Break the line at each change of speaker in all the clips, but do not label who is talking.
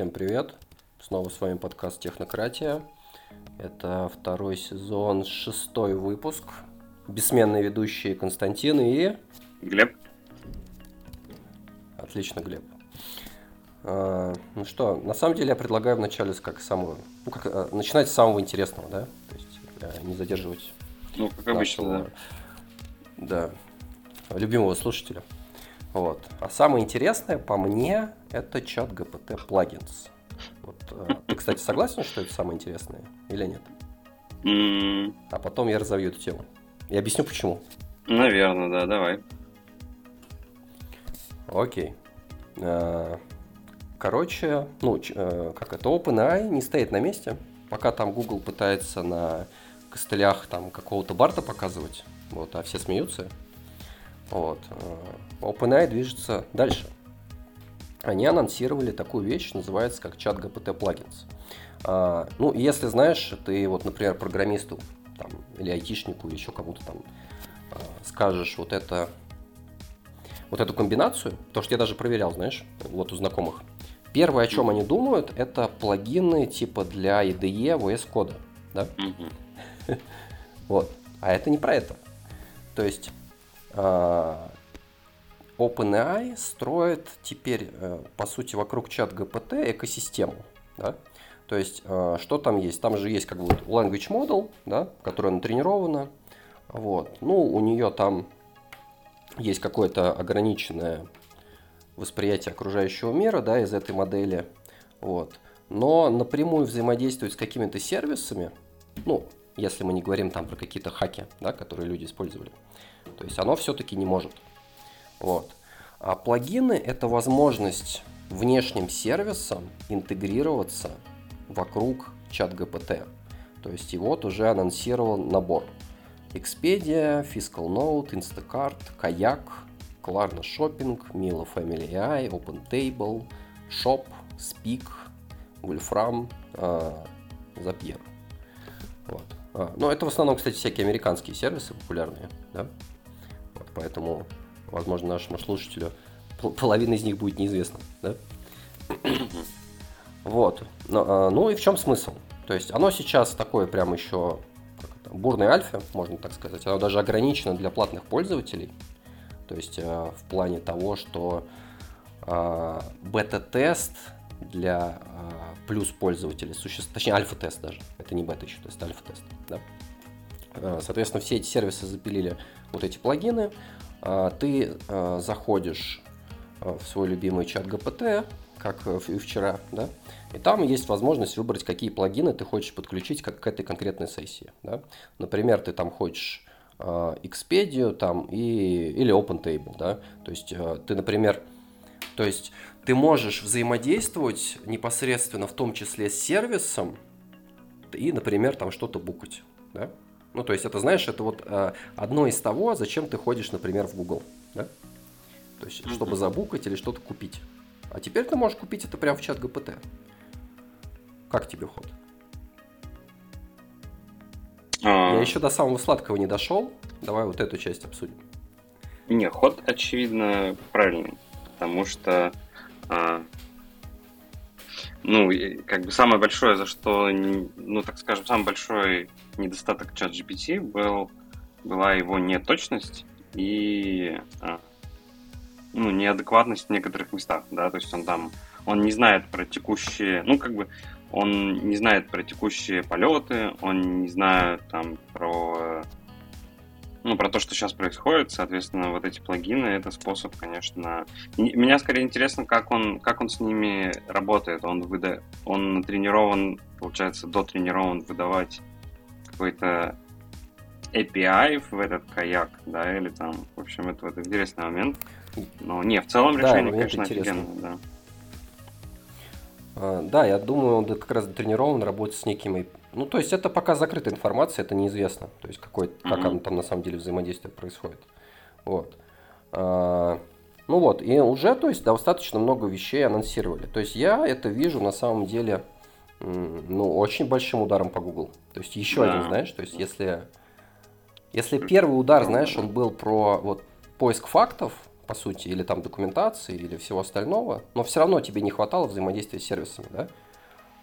Всем привет. Снова с вами подкаст Технократия. Это второй сезон, шестой выпуск. Бессменные ведущие Константин и...
Глеб.
Отлично, Глеб. А, ну что, на самом деле я предлагаю вначале как самую, ну как а, начинать с самого интересного, да, то есть а, не задерживать.
Ну как обычно, нашего,
да. Да, любимого слушателя. Вот. А самое интересное по мне это чат GPT плагинс. Вот, ты, кстати, согласен, что это самое интересное или нет?
Mm.
А потом я разовью эту тему. И объясню почему.
Наверное, да, давай.
Окей. Короче, ну, э, как это, OpenAI не стоит на месте. Пока там Google пытается на костылях там какого-то барта показывать, вот, а все смеются. Вот. Э, OpenAI движется дальше. Они анонсировали такую вещь, называется как чат GPT плагинс. А, ну, если знаешь, ты вот, например, программисту там, или айтишнику, или еще кому-то там а, скажешь вот это вот эту комбинацию, то что я даже проверял, знаешь, вот у знакомых. Первое, о чем они думают, это плагины типа для IDE VS кода. Да? Вот. А это не про это. То есть OpenAI строит теперь, э, по сути, вокруг чат GPT экосистему. Да? То есть, а, что там есть? Там же есть как бы language model, да, которая натренирована. Вот. Ну, у нее там есть какое-то ограниченное восприятие окружающего мира да, из этой модели. Вот. Но напрямую взаимодействовать с какими-то сервисами, ну, если мы не говорим там про какие-то хаки, да, которые люди использовали, то есть оно все-таки не может. Вот. А плагины – это возможность внешним сервисам интегрироваться вокруг чат GPT. То есть и вот уже анонсирован набор. Expedia, Fiscal Note, Instacart, Kayak, Klarna Shopping, Milo Family AI, OpenTable, Shop, Speak, Wolfram, э, Zapier. Вот. А, ну, это в основном, кстати, всякие американские сервисы популярные, да? Поэтому, возможно, нашему слушателю половина из них будет неизвестна, да? Вот. Ну, а, ну и в чем смысл? То есть оно сейчас такое прям еще бурной альфе, можно так сказать. Оно даже ограничено для платных пользователей. То есть э, в плане того, что э, бета-тест для э, плюс пользователей существует, точнее альфа-тест даже, это не бета еще, то есть альфа-тест. Да? Соответственно, все эти сервисы запилили вот эти плагины. Ты заходишь в свой любимый чат GPT, как вчера, да, и там есть возможность выбрать, какие плагины ты хочешь подключить к, этой конкретной сессии. Да. Например, ты там хочешь Э, Expedia там и, или OpenTable, да, то есть э, ты, например, то есть ты можешь взаимодействовать непосредственно в том числе с сервисом и, например, там что-то букать, да, ну, то есть это, знаешь, это вот э, одно из того, зачем ты ходишь, например, в Google, да, то есть mm-hmm. чтобы забукать или что-то купить. А теперь ты можешь купить это прямо в чат ГПТ. Как тебе ход? А... Я еще до самого сладкого не дошел. Давай вот эту часть обсудим.
Не, ход, очевидно, правильный. Потому что, а, ну, как бы самое большое, за что, ну, так скажем, самый большой недостаток чат GPT был, была его неточность и а, ну, неадекватность в некоторых местах, да, то есть он там, он не знает про текущие, ну, как бы, он не знает про текущие полеты, он не знает там про ну, про то, что сейчас происходит, соответственно, вот эти плагины, это способ, конечно... Меня скорее интересно, как он, как он с ними работает. Он, выда... он тренирован, получается, дотренирован выдавать какой-то API в этот каяк, да, или там, в общем, это вот интересный момент. Но не, в целом решение, да, конечно, офигенное, да.
А, да, я думаю, он как раз тренирован работать с некими... Ну, то есть это пока закрытая информация, это неизвестно. То есть какой, mm-hmm. как оно там на самом деле взаимодействие происходит. Вот. А, ну вот, и уже, то есть, достаточно много вещей анонсировали. То есть я это вижу на самом деле, ну, очень большим ударом по Google. То есть еще да. один, знаешь, то есть если, если первый удар, знаешь, он был про вот поиск фактов, по сути, или там документации, или всего остального, но все равно тебе не хватало взаимодействия с сервисами, да?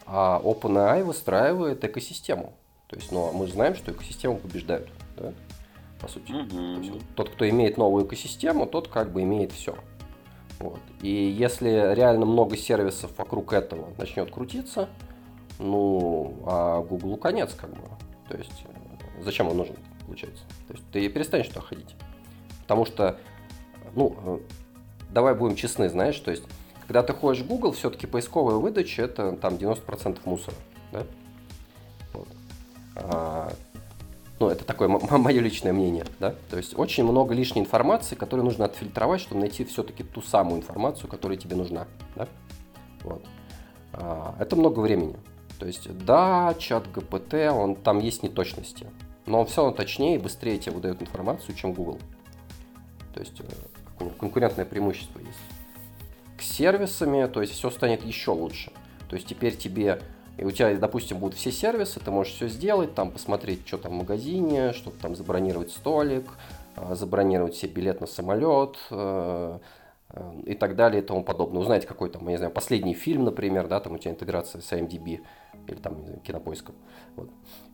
А OpenAI выстраивает экосистему. То есть, ну, мы знаем, что экосистему побеждают, да? По сути. Mm-hmm. есть, тот, кто имеет новую экосистему, тот как бы имеет все. Вот. И если реально много сервисов вокруг этого начнет крутиться, ну, а Google конец как бы. То есть, э, зачем он нужен, получается? То есть, ты перестанешь туда ходить. Потому что, ну, э, давай будем честны, знаешь, то есть, когда ты ходишь в Google, все-таки поисковая выдача это там 90% мусора. Да? Вот. А, ну, это такое мое личное мнение, да, то есть очень много лишней информации, которую нужно отфильтровать, чтобы найти все-таки ту самую информацию, которая тебе нужна, да, вот. А, это много времени, то есть, да, чат ГПТ, он, там есть неточности, но он все равно точнее и быстрее тебе выдает информацию, чем Google, то есть э, конкурентное преимущество есть. К сервисами, то есть все станет еще лучше, то есть теперь тебе и у тебя, допустим, будут все сервисы, ты можешь все сделать, там посмотреть, что там в магазине, чтобы там забронировать столик, а, забронировать себе билет на самолет э, э, и так далее и тому подобное. Узнать, какой там, я не знаю, последний фильм, например, да, там у тебя интеграция с IMDb или там знаю, кинопоиском. Вот.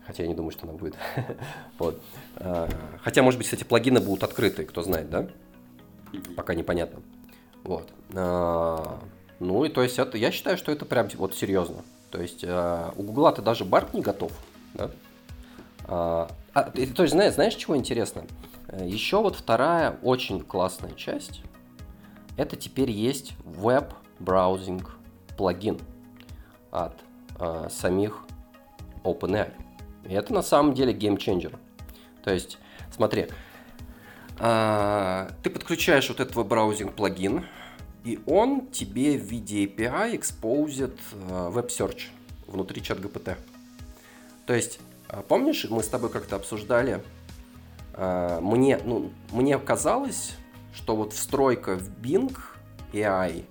Хотя я не думаю, что она будет. вот. А, хотя, может быть, кстати, плагины будут открыты, кто знает, да? Пока непонятно. Вот. А, ну и то есть это, я считаю, что это прям вот серьезно. То есть э, у Гугла-то даже Барт не готов. Да? А, а, то есть, знаешь, знаешь, чего интересно? Еще вот вторая очень классная часть. Это теперь есть веб-браузинг плагин от э, самих OpenAI. И это на самом деле геймченджер. То есть, смотри, ты подключаешь вот этот веб-браузинг плагин, и он тебе в виде API экспозит Web Search внутри чат GPT. То есть, э, помнишь, мы с тобой как-то обсуждали, мне, ну, мне казалось, что вот встройка в Bing AI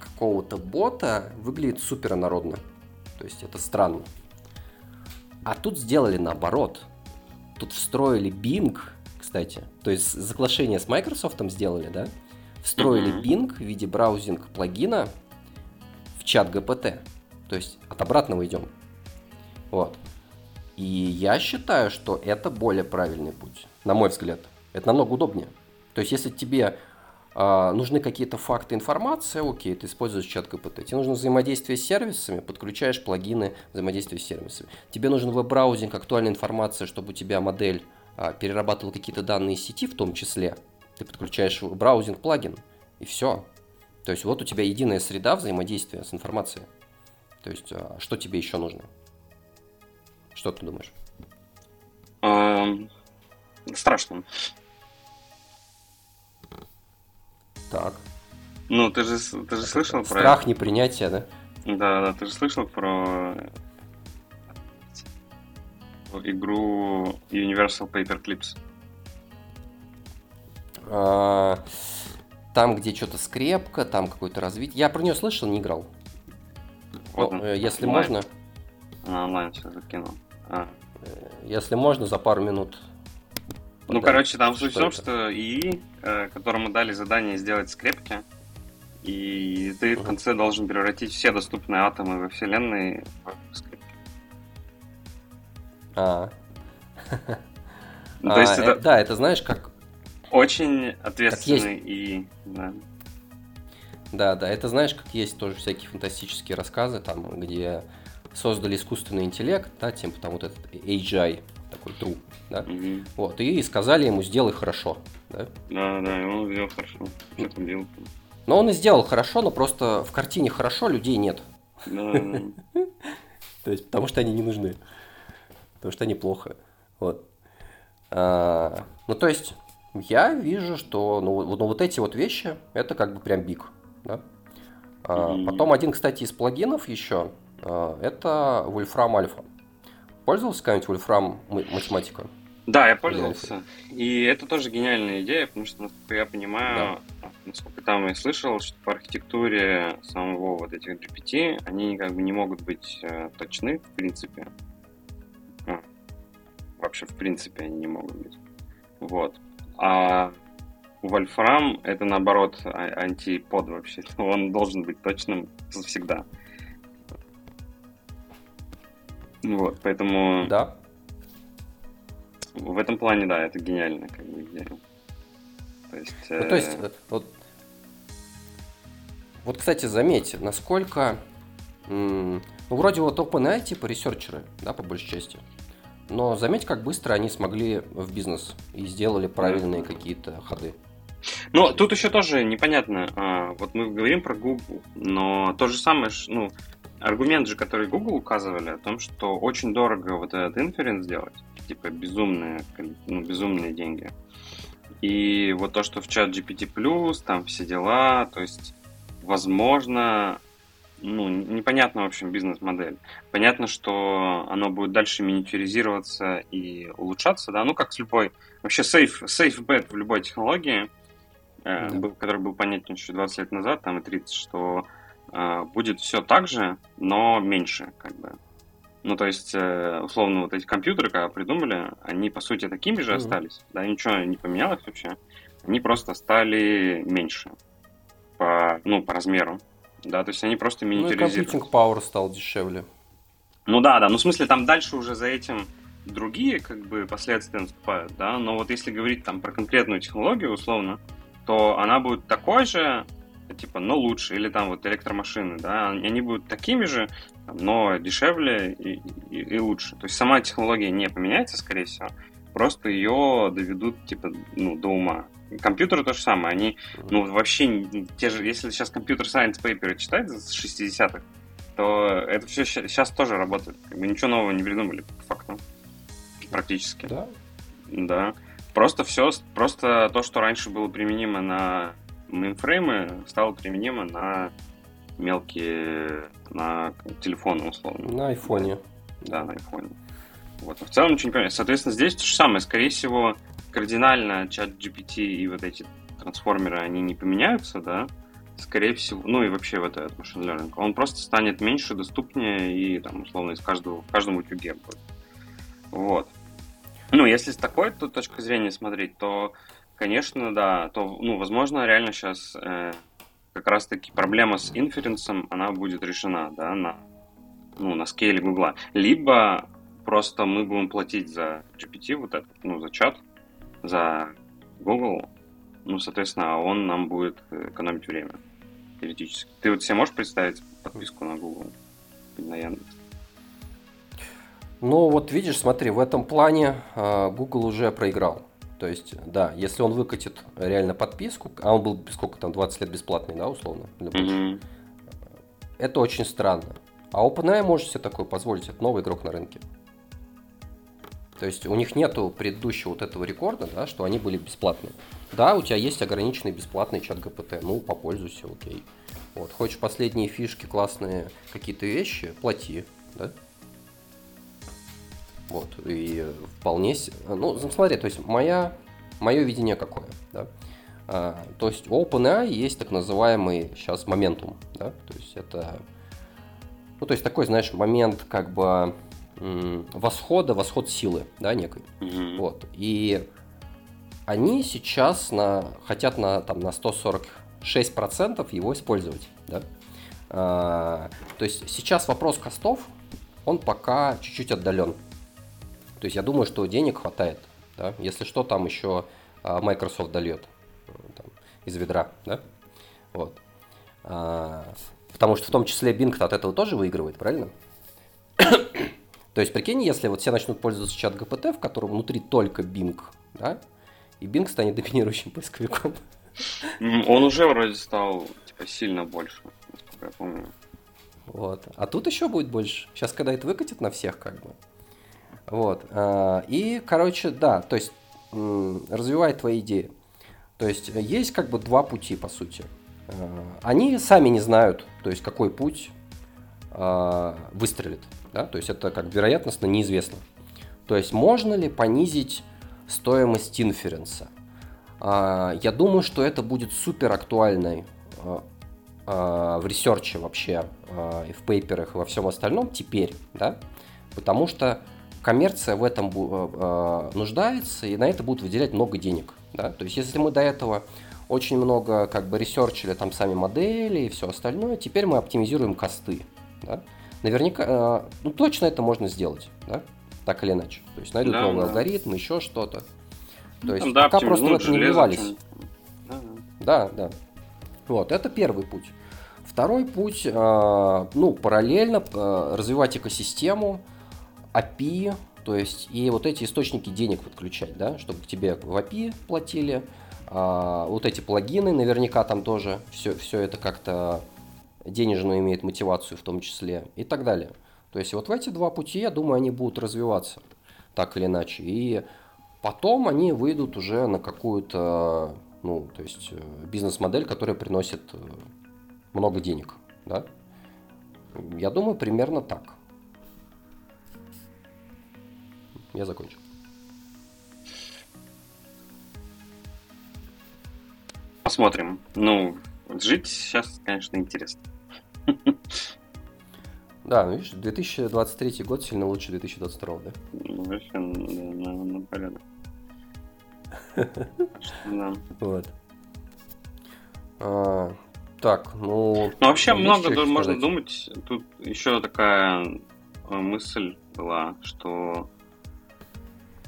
какого-то бота выглядит супер народно. То есть это странно. А тут сделали наоборот. Тут встроили Bing, кстати. То есть соглашение с Microsoft сделали, да? встроили mm-hmm. Bing в виде браузинг плагина в чат GPT. То есть от обратного идем. Вот. И я считаю, что это более правильный путь, на мой взгляд. Это намного удобнее. То есть, если тебе э, нужны какие-то факты, информация, окей, ты используешь чат GPT. Тебе нужно взаимодействие с сервисами, подключаешь плагины взаимодействия с сервисами. Тебе нужен веб-браузинг, актуальная информация, чтобы у тебя модель э, перерабатывала какие-то данные сети в том числе ты подключаешь браузинг плагин, и все. То есть вот у тебя единая среда взаимодействия с информацией. То есть а, что тебе еще нужно? Что ты думаешь?
Эм, страшно.
Так.
Ну, ты же, ты же слышал
про... Страх непринятия, да?
Да, да, ты же слышал про игру Universal Paperclips?
А, там, где что-то скрепка, там какое-то развитие. Я про нее слышал, не играл. Вот, ну, если онлайн. можно.
А, онлайн все закинул. А.
Э, если можно, за пару минут.
Ну, короче, там суть в том, что ИИ, э, которому дали задание сделать скрепки, и ты в конце должен превратить все доступные атомы во Вселенной в.
А. Ну, то есть а, это... Э, да, это знаешь, как
очень ответственный и... Да.
да, да, это знаешь, как есть тоже всякие фантастические рассказы, там, где создали искусственный интеллект, да, типа там вот этот AGI, такой true, да, угу. вот, и сказали ему, сделай хорошо, да.
Да, да, и он сделал хорошо, делал.
Но он и сделал хорошо, но просто в картине хорошо, людей нет.
Да.
То есть, потому что они не нужны. Потому что они плохо. Вот. А, ну, то есть, я вижу, что ну, ну, вот эти вот вещи, это как бы прям биг. Да? А, потом один, кстати, из плагинов еще, а, это Wolfram Alpha. Пользовался когда-нибудь Wolfram математика?
Да, я пользовался. И это тоже гениальная идея, потому что, насколько я понимаю, да. насколько там я слышал, что по архитектуре самого вот этих GPT они как бы не могут быть э, точны, в принципе. Вообще, в принципе, они не могут быть. Вот. А Вольфрам это наоборот а- антипод вообще. Он должен быть точным всегда. Вот, поэтому...
Да.
В этом плане, да, это гениально, как бы, идея.
То есть... Ну, то есть, э, вот, вот, кстати, заметьте, насколько... Ну, вроде вот OpenAI, типа, ресерчеры, да, по большей части. Но заметь, как быстро они смогли в бизнес и сделали правильные какие-то ходы.
Ну, тут еще тоже непонятно. А, вот мы говорим про Google, но то же самое, ну, аргумент же, который Google указывали, о том, что очень дорого вот этот инференс делать, типа безумные, ну, безумные деньги. И вот то, что в чат GPT+, там все дела, то есть, возможно, ну, непонятно, в общем, бизнес-модель. Понятно, что оно будет дальше миниатюризироваться и улучшаться, да, ну, как с любой, вообще safe, safe bet в любой технологии, э, да. был, который был понятен еще 20 лет назад, там и 30, что э, будет все так же, но меньше, как бы. Ну, то есть, э, условно, вот эти компьютеры, когда придумали, они, по сути, такими же mm-hmm. остались, да, ничего не поменялось вообще. Они просто стали меньше по, ну, по размеру, да, то есть они просто миниатюризировались. Ну, и
компьютинг Power стал дешевле.
Ну да, да, ну в смысле там дальше уже за этим другие как бы последствия наступают, да, но вот если говорить там про конкретную технологию условно, то она будет такой же, типа, но лучше, или там вот электромашины, да, они будут такими же, но дешевле и, и, и лучше. То есть сама технология не поменяется, скорее всего, просто ее доведут, типа, ну, до ума. Компьютеры то же самое, они, ну, вообще, те же, если сейчас компьютер Science Paper читать с 60-х, то это все сейчас тоже работает. Как бы ничего нового не придумали, по факту. Практически.
Да.
Да. Просто все, просто то, что раньше было применимо на мейнфреймы, стало применимо на мелкие, на телефоны, условно.
На айфоне.
Да, на айфоне. Вот. В целом ничего не понимаю. Соответственно, здесь то же самое. Скорее всего, кардинально чат GPT и вот эти трансформеры, они не поменяются, да, скорее всего, ну и вообще вот этот машин learning, он просто станет меньше, доступнее и там условно из каждого, в каждом утюге будет. Вот. Ну, если с такой то, точки зрения смотреть, то, конечно, да, то, ну, возможно, реально сейчас э, как раз-таки проблема с инференсом, она будет решена, да, на, ну, на скейле Гугла. Либо просто мы будем платить за GPT, вот этот, ну, за чат, за Google, ну, соответственно, он нам будет экономить время, теоретически. Ты вот себе можешь представить подписку на Google, на Яндекс?
Ну, вот видишь, смотри, в этом плане э, Google уже проиграл. То есть, да, если он выкатит реально подписку, а он был сколько там, 20 лет бесплатный, да, условно, или mm-hmm. это очень странно. А OpenAI может себе такое позволить, это новый игрок на рынке. То есть у них нету предыдущего вот этого рекорда, да, что они были бесплатные. Да, у тебя есть ограниченный бесплатный чат ГПТ, ну, попользуйся, окей. Вот, хочешь последние фишки, классные какие-то вещи, плати, да. Вот, и вполне... Ну, смотри, то есть моя, мое видение какое, да. А, то есть у OpenAI есть так называемый сейчас моментум, да, то есть это... Ну, то есть такой, знаешь, момент как бы восхода, восход силы, да, некой. Mm-hmm. Вот. И они сейчас на, хотят на, там, на 146% его использовать, да. А, то есть сейчас вопрос костов, он пока чуть-чуть отдален. То есть я думаю, что денег хватает, да. Если что, там еще а, Microsoft дольет э, там, из ведра, да. Вот. А, потому что в том числе Bing от этого тоже выигрывает, правильно? То есть, прикинь, если вот все начнут пользоваться чат ГПТ, в котором внутри только Bing, да, и Bing станет доминирующим поисковиком.
Он уже вроде стал типа сильно больше, насколько я помню.
Вот. А тут еще будет больше. Сейчас, когда это выкатит на всех, как бы. Вот. А, и, короче, да, то есть развивай твои идеи. То есть есть как бы два пути, по сути. А, они сами не знают, то есть какой путь выстрелит. Да? То есть это как вероятностно неизвестно. То есть можно ли понизить стоимость инференса? А, я думаю, что это будет супер актуальной а, в ресерче вообще, и в пейперах, и во всем остальном теперь, да, потому что коммерция в этом нуждается, и на это будут выделять много денег. Да? То есть если мы до этого очень много как бы ресерчили там сами модели и все остальное, теперь мы оптимизируем косты. Да? Наверняка, э, ну точно это можно сделать, да? так или иначе. То есть найдут да, новый да. алгоритм, еще что-то. То есть да, пока просто в это не вливались. Да, да, да. Вот, это первый путь. Второй путь, э, ну, параллельно э, развивать экосистему, API, то есть и вот эти источники денег подключать, да, чтобы тебе в API платили, а, вот эти плагины наверняка там тоже все, все это как-то денежную имеет мотивацию в том числе и так далее. То есть вот в эти два пути, я думаю, они будут развиваться так или иначе. И потом они выйдут уже на какую-то, ну, то есть э, бизнес-модель, которая приносит э, много денег, да? Я думаю, примерно так. Я закончил.
Посмотрим. Ну, жить сейчас, конечно, интересно.
Да, ну видишь, 2023 год сильно лучше 2022, да?
Ну, вообще, на, на, на порядок.
Да. Вот. А, так, ну...
Ну, вообще много можно думать. Тут еще такая э, мысль была, что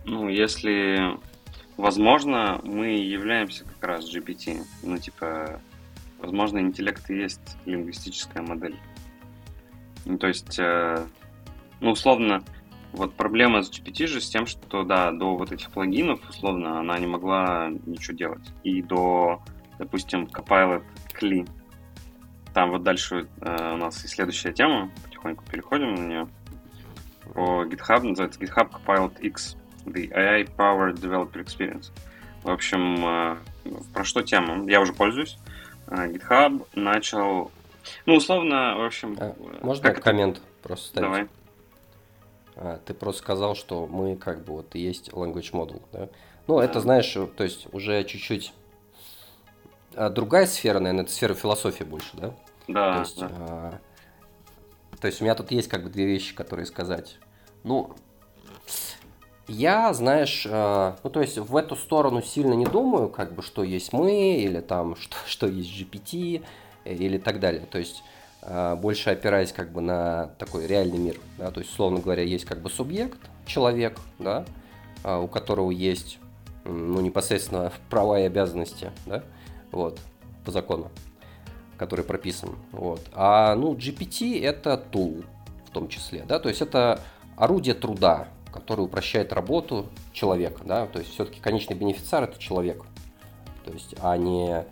ну, если возможно, мы являемся как раз GPT. Ну, типа, возможно, интеллект и есть лингвистическая модель. Ну, то есть, э, ну, условно, вот проблема с GPT же с тем, что, да, до вот этих плагинов, условно, она не могла ничего делать. И до, допустим, Copilot CLI. Там вот дальше э, у нас и следующая тема, потихоньку переходим на нее. По GitHub, называется GitHub Copilot X. The AI-Powered Developer Experience. В общем, э, про что тема? Я уже пользуюсь. Э, GitHub начал... Ну, условно, в общем... А,
можно как коммент это? просто ставить?
Давай.
А, ты просто сказал, что мы как бы вот и есть language model, да? Ну, да. это, знаешь, то есть уже чуть-чуть а другая сфера, наверное, это сфера философии больше, да?
Да.
То есть,
да.
А, то есть у меня тут есть как бы две вещи, которые сказать. Ну, я, знаешь, э, ну то есть в эту сторону сильно не думаю, как бы что есть мы, или там что, что есть GPT, или так далее. То есть э, больше опираясь как бы на такой реальный мир. Да? То есть, условно говоря, есть как бы субъект, человек, да, э, у которого есть ну, непосредственно права и обязанности, да, вот, по закону, который прописан. Вот. А ну, GPT это tool в том числе, да, то есть это орудие труда, который упрощает работу человека, да, то есть все-таки конечный бенефициар это человек, то есть, а не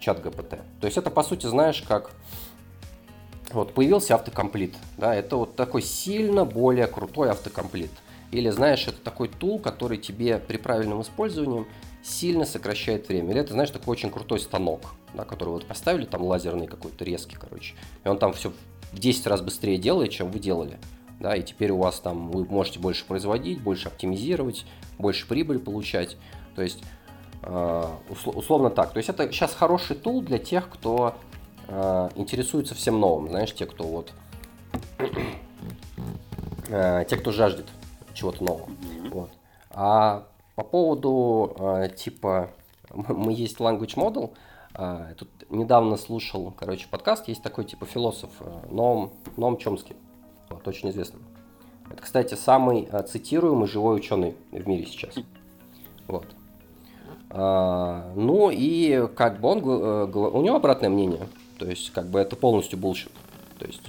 чат ГПТ. То есть это, по сути, знаешь, как вот появился автокомплит, да, это вот такой сильно более крутой автокомплит. Или, знаешь, это такой тул, который тебе при правильном использовании сильно сокращает время. Или это, знаешь, такой очень крутой станок, да, который вот поставили там лазерный какой-то резкий, короче, и он там все в 10 раз быстрее делает, чем вы делали да, и теперь у вас там вы можете больше производить, больше оптимизировать, больше прибыль получать. То есть э, условно так. То есть это сейчас хороший тул для тех, кто э, интересуется всем новым, знаешь, те, кто вот э, те, кто жаждет чего-то нового. Вот. А по поводу типа мы есть language model, тут недавно слушал, короче, подкаст, есть такой типа философ Ноам, Ноам Чомский. Вот, очень известный. Это, кстати, самый а, цитируемый живой ученый в мире сейчас. Вот. А, ну и как бы он, э, у него обратное мнение. То есть, как бы это полностью bullshit. То есть,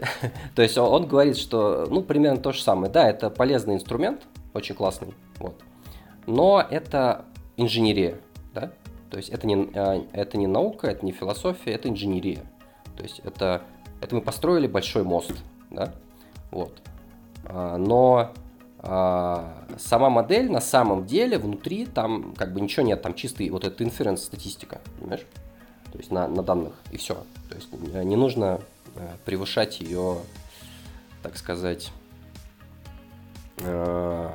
э, то есть он, он говорит, что, ну, примерно то же самое. Да, это полезный инструмент, очень классный, вот. Но это инженерия, да? То есть это не, а, это не наука, это не философия, это инженерия. То есть это это мы построили большой мост, да, вот. А, но а, сама модель на самом деле внутри там как бы ничего нет, там чистый вот этот инференс статистика, понимаешь? То есть на, на данных и все. То есть не нужно э, превышать ее, так сказать, э,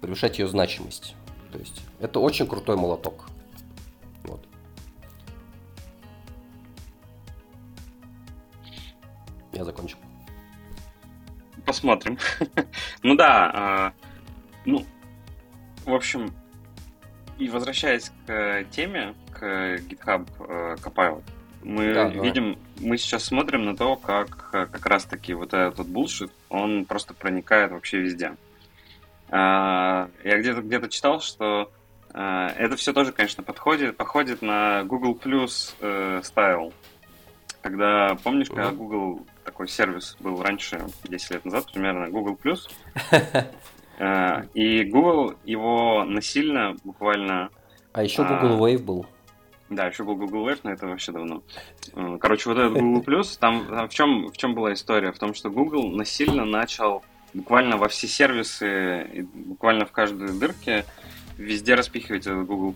превышать ее значимость. То есть это очень крутой молоток. Я закончил.
Посмотрим. ну да, э, ну, в общем, и возвращаясь к теме, к GitHub э, Copilot, мы да, видим, да. мы сейчас смотрим на то, как как раз-таки вот этот bullshit, он просто проникает вообще везде. А, я где-то где читал, что а, это все тоже, конечно, подходит, походит на Google Plus э, стайл. Когда, помнишь, когда Google такой сервис был раньше, 10 лет назад примерно, Google Plus, э, и Google его насильно буквально...
А еще Google Wave был.
Да, еще был Google Wave, но это вообще давно. Э, короче, вот этот Google Plus, там в чем, в чем была история? В том, что Google насильно начал буквально во все сервисы, буквально в каждой дырке везде распихивать этот Google+.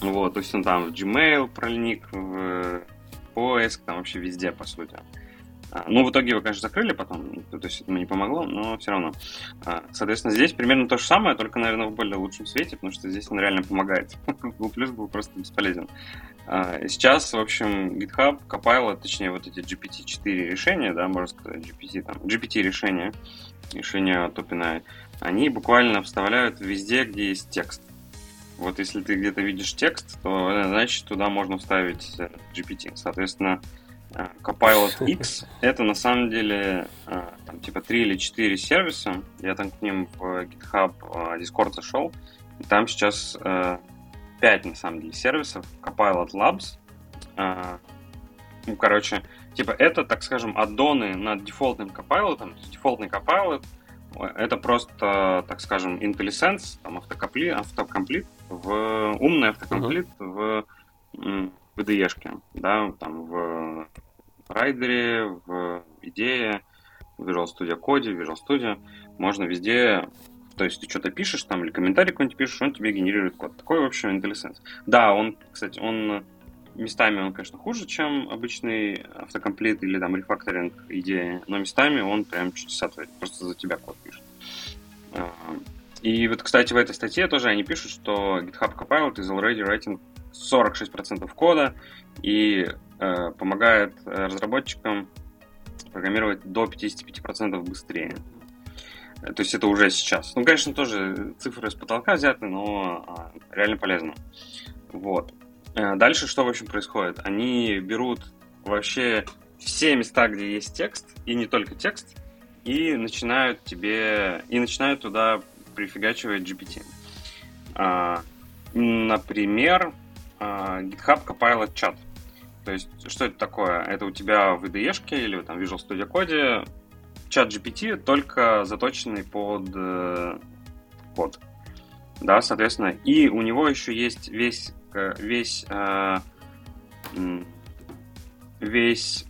Вот, то есть он там в Gmail проник, в поиск, там вообще везде, по сути. А, ну, в итоге его, конечно, закрыли потом, то есть это не помогло, но все равно. А, соответственно, здесь примерно то же самое, только, наверное, в более лучшем свете, потому что здесь он реально помогает. Google Plus был просто бесполезен. А, сейчас, в общем, GitHub, Copilot, точнее, вот эти GPT-4 решения, да, можно сказать, GPT, там, GPT решения, решения от OpenAI, они буквально вставляют везде, где есть текст. Вот если ты где-то видишь текст, то значит туда можно вставить э, GPT. Соответственно, Copilot X это на самом деле там, типа 3 или 4 сервиса. Я там к ним в GitHub Discord зашел. И там сейчас 5 на самом деле сервисов. Copilot Labs. Ну, короче, типа это, так скажем, аддоны над дефолтным Copilot. Дефолтный Copilot это просто, так скажем, IntelliSense, там автокомплит, автокомплит в умный автокомплит uh-huh. в VDE-шке, да, там в райдере, в идее, в Visual Studio Code, в Visual Studio, можно везде, то есть ты что-то пишешь там или комментарий какой-нибудь пишешь, он тебе генерирует код. Такой вообще IntelliSense. Да, он, кстати, он местами он, конечно, хуже, чем обычный автокомплит или там рефакторинг идеи, но местами он прям чудеса творит, просто за тебя код пишет. А, и вот, кстати, в этой статье тоже они пишут, что GitHub Copilot is already writing 46% кода и э, помогает разработчикам программировать до 55% быстрее. То есть это уже сейчас. Ну, конечно, тоже цифры с потолка взяты, но а, реально полезно. Вот. Э, дальше что, в общем, происходит? Они берут вообще все места, где есть текст, и не только текст, и начинают тебе, и начинают туда прифигачивать GPT. А, например, GitHub Copilot Chat. То есть, что это такое? Это у тебя в IDE или там Visual Studio Code чат GPT, только заточенный под э, код. Да, соответственно. И у него еще есть весь весь, э, весь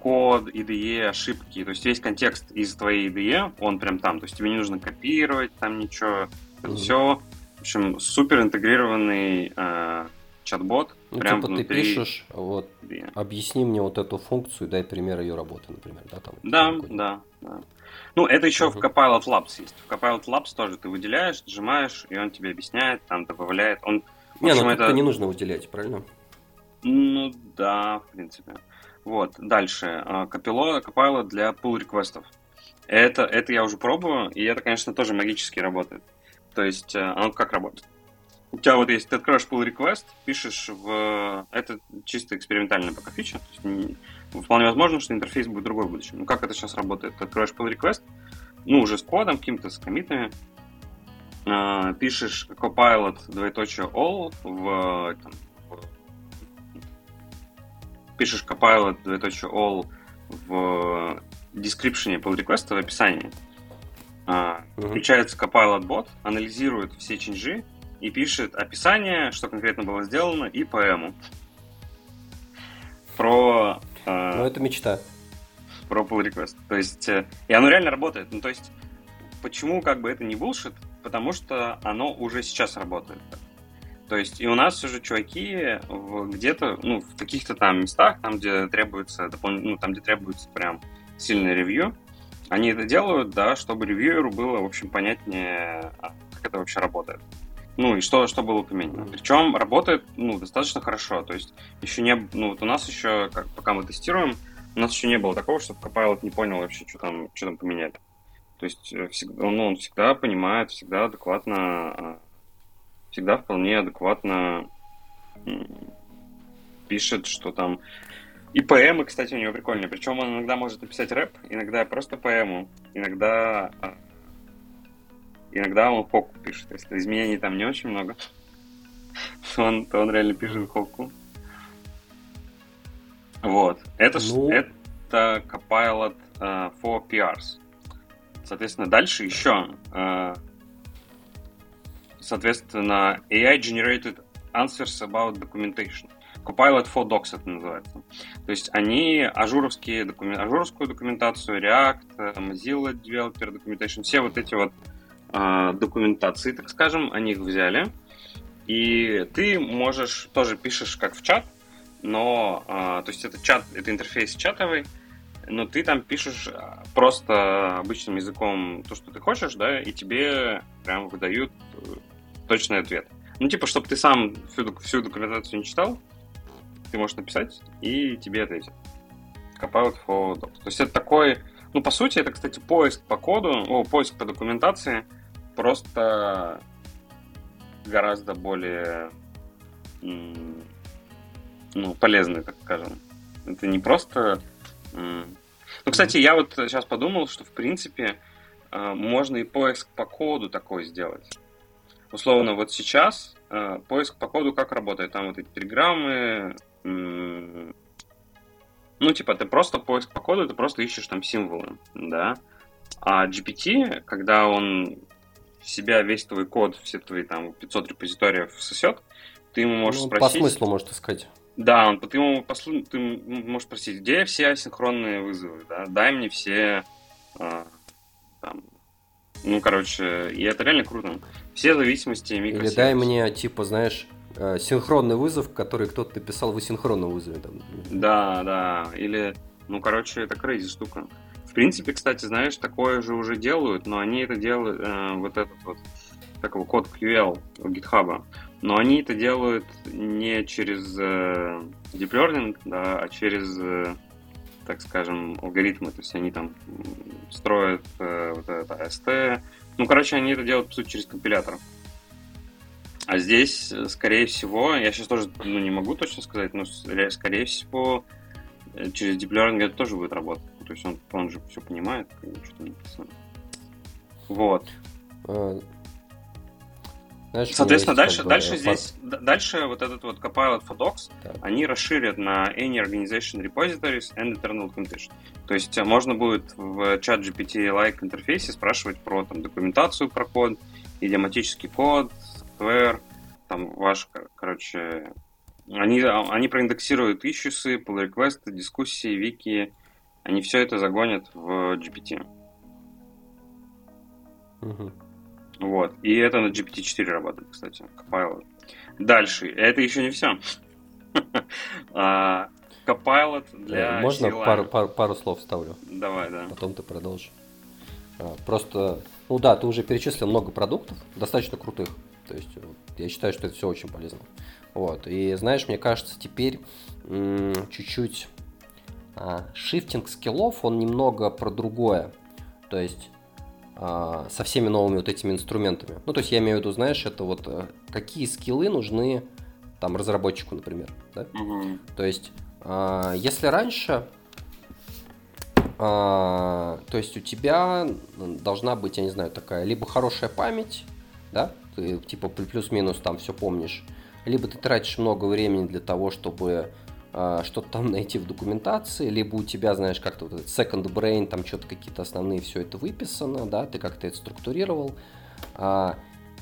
код, IDE, ошибки, то есть весь контекст из твоей IDE, он прям там, то есть тебе не нужно копировать там ничего, mm-hmm. все, в общем, супер интегрированный э, чат-бот.
Ну, прям типа внутри... ты пишешь, вот, IDE. объясни мне вот эту функцию, дай пример ее работы, например, да, там.
Да, да, да. Ну, это еще uh-huh. в Copilot Labs есть. В Copilot Labs тоже ты выделяешь, нажимаешь, и он тебе объясняет, там добавляет. Он
не, ну это не нужно выделять, правильно?
Ну да, в принципе. Вот, дальше. Копило, Copilot для pull реквестов. Это, это я уже пробую, и это, конечно, тоже магически работает. То есть, э, оно как работает? У тебя вот есть, ты откроешь pull request, пишешь в... Это чисто экспериментальная пока фича. Вполне возможно, что интерфейс будет другой в будущем. Ну, как это сейчас работает? Ты откроешь pull request, ну, уже с кодом, каким-то, с комитами, э, пишешь Copilot двоеточие all в, там, в пишешь Copilot двоеточие all в description pull request в описании. Uh, uh-huh. Включается Copilot бот, анализирует все чинжи и пишет описание, что конкретно было сделано, и поэму. Про...
Uh, ну, это мечта.
Про pull request. То есть, э, и оно реально работает. Ну, то есть, почему как бы это не bullshit? потому что оно уже сейчас работает. То есть и у нас уже чуваки где-то, ну, в каких-то там местах, там, где требуется, ну, там, где требуется прям сильный ревью, они это делают, да, чтобы ревьюеру было, в общем, понятнее, а, как это вообще работает. Ну, и что, что было поменено. Причем работает, ну, достаточно хорошо. То есть еще не... Ну, вот у нас еще, как, пока мы тестируем, у нас еще не было такого, чтобы Copilot не понял вообще, что там, что там поменяли. То есть э, всегда, ну, он всегда понимает, всегда адекватно, а, всегда вполне адекватно пишет, что там... И поэмы, кстати, у него прикольные. Причем он иногда может написать рэп, иногда просто поэму, иногда... Иногда он хоку пишет. Если изменений там не очень много, то он, то он реально пишет хоку. Вот. Это, ну... это Copilot uh, for PRs. Соответственно, дальше еще, э, соответственно, AI-generated answers about documentation. Copilot for Docs это называется. То есть они ажуровские докумен... ажуровскую документацию, React, Mozilla Developer Documentation, все вот эти вот э, документации, так скажем, они их взяли. И ты можешь, тоже пишешь как в чат, но, э, то есть это чат, это интерфейс чатовый, но ты там пишешь просто обычным языком то, что ты хочешь, да, и тебе прям выдают точный ответ. Ну, типа, чтобы ты сам всю, всю документацию не читал, ты можешь написать, и тебе ответят. Copilot for Docs. То есть это такой, ну, по сути, это, кстати, поиск по коду, о, поиск по документации, просто гораздо более ну, полезный, так скажем. Это не просто... Ну, кстати, я вот сейчас подумал, что, в принципе, э, можно и поиск по коду такой сделать. Условно, вот сейчас э, поиск по коду как работает? Там вот эти телеграммы, ну, типа, ты просто поиск по коду, ты просто ищешь там символы, да. А GPT, когда он в себя весь твой код, все твои там 500 репозиториев сосет, ты ему можешь ну, спросить...
По смыслу можешь искать.
Да, он, ты ему послу... ты можешь спросить, где все асинхронные вызовы, да, дай мне все а, там, ну, короче, и это реально круто. Все зависимости
микросервисов. Или дай мне, типа, знаешь, э, синхронный вызов, который кто-то написал в асинхронном вызове. Там.
Да, да. Или, ну, короче, это крейзи штука. В принципе, кстати, знаешь, такое же уже делают, но они это делают, э, вот этот вот, такого код QL у GitHub, но они это делают не через э, Deep Learning, да, а через, э, так скажем, алгоритмы. То есть они там строят э, вот это AST. Ну, короче, они это делают, по сути, через компилятор. А здесь, э, скорее всего, я сейчас тоже ну, не могу точно сказать, но скорее всего э, через Deep Learning это тоже будет работать. То есть он, он же все понимает, что написано. Вот. А, знаешь, Соответственно, дальше, как бы, дальше здесь, дальше вот этот вот Copilot for Docs, так. они расширят на Any Organization Repositories and Internal Documentation. То есть э, можно будет в чат GPT-like интерфейсе спрашивать про там, документацию про код, идиоматический код, software, там ваш, короче, они, они проиндексируют ищусы, pull requests, дискуссии, вики, они все это загонят в GPT. Угу. Вот. И это на GPT-4 работает, кстати, Copilot. Дальше. Это еще не все. А, Copilot для
Можно пару, пару, пару слов ставлю?
Давай, да.
Потом ты продолжишь. А, просто, ну да, ты уже перечислил много продуктов, достаточно крутых. То есть я считаю, что это все очень полезно. Вот. И знаешь, мне кажется, теперь чуть-чуть шифтинг скиллов, он немного про другое. То есть а, со всеми новыми вот этими инструментами. Ну, то есть я имею в виду, знаешь, это вот а, какие скиллы нужны там разработчику, например. Да? Угу. То есть, а, если раньше а, то есть у тебя должна быть, я не знаю, такая либо хорошая память, да, ты типа плюс-минус там все помнишь, либо ты тратишь много времени для того, чтобы э, что-то там найти в документации, либо у тебя, знаешь, как-то вот этот second brain, там что-то какие-то основные, все это выписано, да, ты как-то это структурировал. А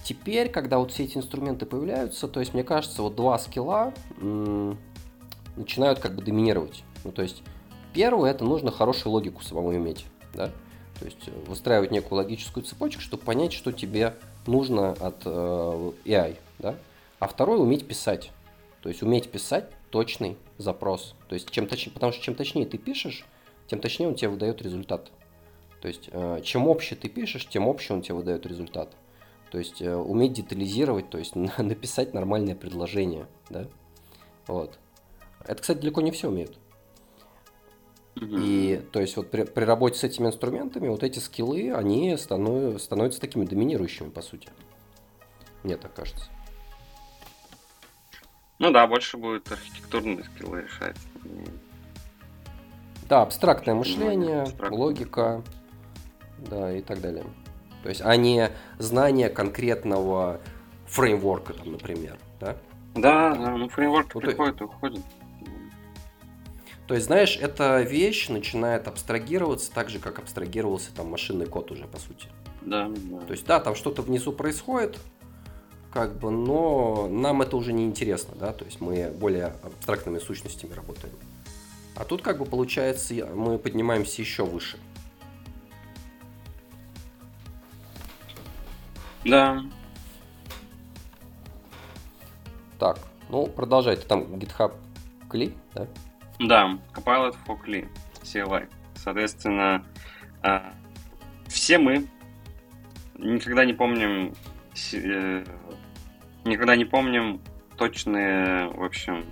теперь, когда вот все эти инструменты появляются, то есть, мне кажется, вот два скилла м- начинают как бы доминировать. Ну, то есть, первое, это нужно хорошую логику самому иметь, да, то есть э, выстраивать некую логическую цепочку, чтобы понять, что тебе нужно от э, AI, да? А второе уметь писать. То есть уметь писать точный запрос. То есть чем точнее, потому что чем точнее ты пишешь, тем точнее он тебе выдает результат. То есть э, чем общее ты пишешь, тем общее он тебе выдает результат. То есть э, уметь детализировать, то есть написать нормальное предложение, да? Вот. Это, кстати, далеко не все умеют. И то есть вот при, при работе с этими инструментами вот эти скиллы, они станов, становятся такими доминирующими, по сути. Мне так кажется.
Ну да, больше будет архитектурные скиллы решать.
Да, абстрактное мышление, абстрактное. логика, да, и так далее. То есть, а не знание конкретного фреймворка, там, например, да?
Да, да, ну фреймворк ну, приходит и уходит.
То есть, знаешь, эта вещь начинает абстрагироваться так же, как абстрагировался там машинный код уже, по сути.
Да, да.
То есть, да, там что-то внизу происходит, как бы, но нам это уже не интересно, да, то есть мы более абстрактными сущностями работаем. А тут как бы получается, мы поднимаемся еще выше.
Да.
Так, ну продолжайте. Там GitHub Кли, да?
Да, Copilot for CLI, CLI. Соответственно, а, все мы никогда не помним э, никогда не помним точные, в общем,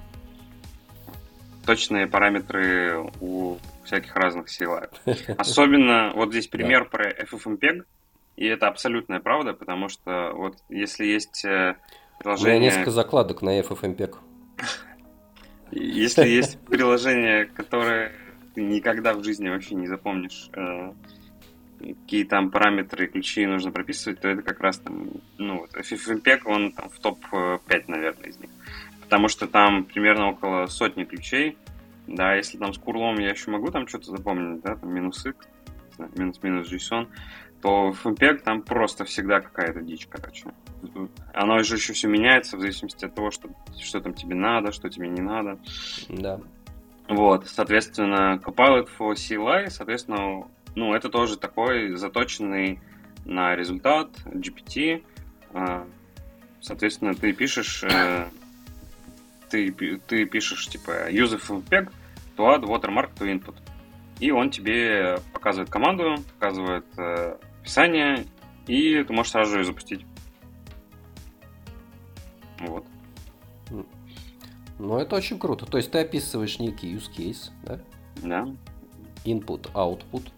точные параметры у всяких разных CLI. Особенно, вот здесь пример про FFmpeg, и это абсолютная правда, потому что вот если есть приложение...
Э, У меня несколько закладок на FFmpeg.
Если есть приложение, которое ты никогда в жизни вообще не запомнишь, э, какие там параметры и ключи нужно прописывать, то это как раз там, ну, вот FFmpeg, он там в топ-5, наверное, из них. Потому что там примерно около сотни ключей, да, если там с курлом я еще могу там что-то запомнить, да, там минус x, минус-минус JSON, то в FFmpeg там просто всегда какая-то дичь, короче. Оно же еще все меняется в зависимости от того, что, что там тебе надо, что тебе не надо.
Да.
Вот, соответственно, Copilot for CLI, соответственно, ну, это тоже такой заточенный на результат GPT. А, соответственно, ты пишешь, э, ты, ты пишешь, типа, use FFmpeg to add watermark to input. И он тебе показывает команду, показывает э, описание, и ты можешь сразу же ее запустить. Вот.
Ну, это очень круто. То есть ты описываешь некий use case, да?
Да.
Input, output,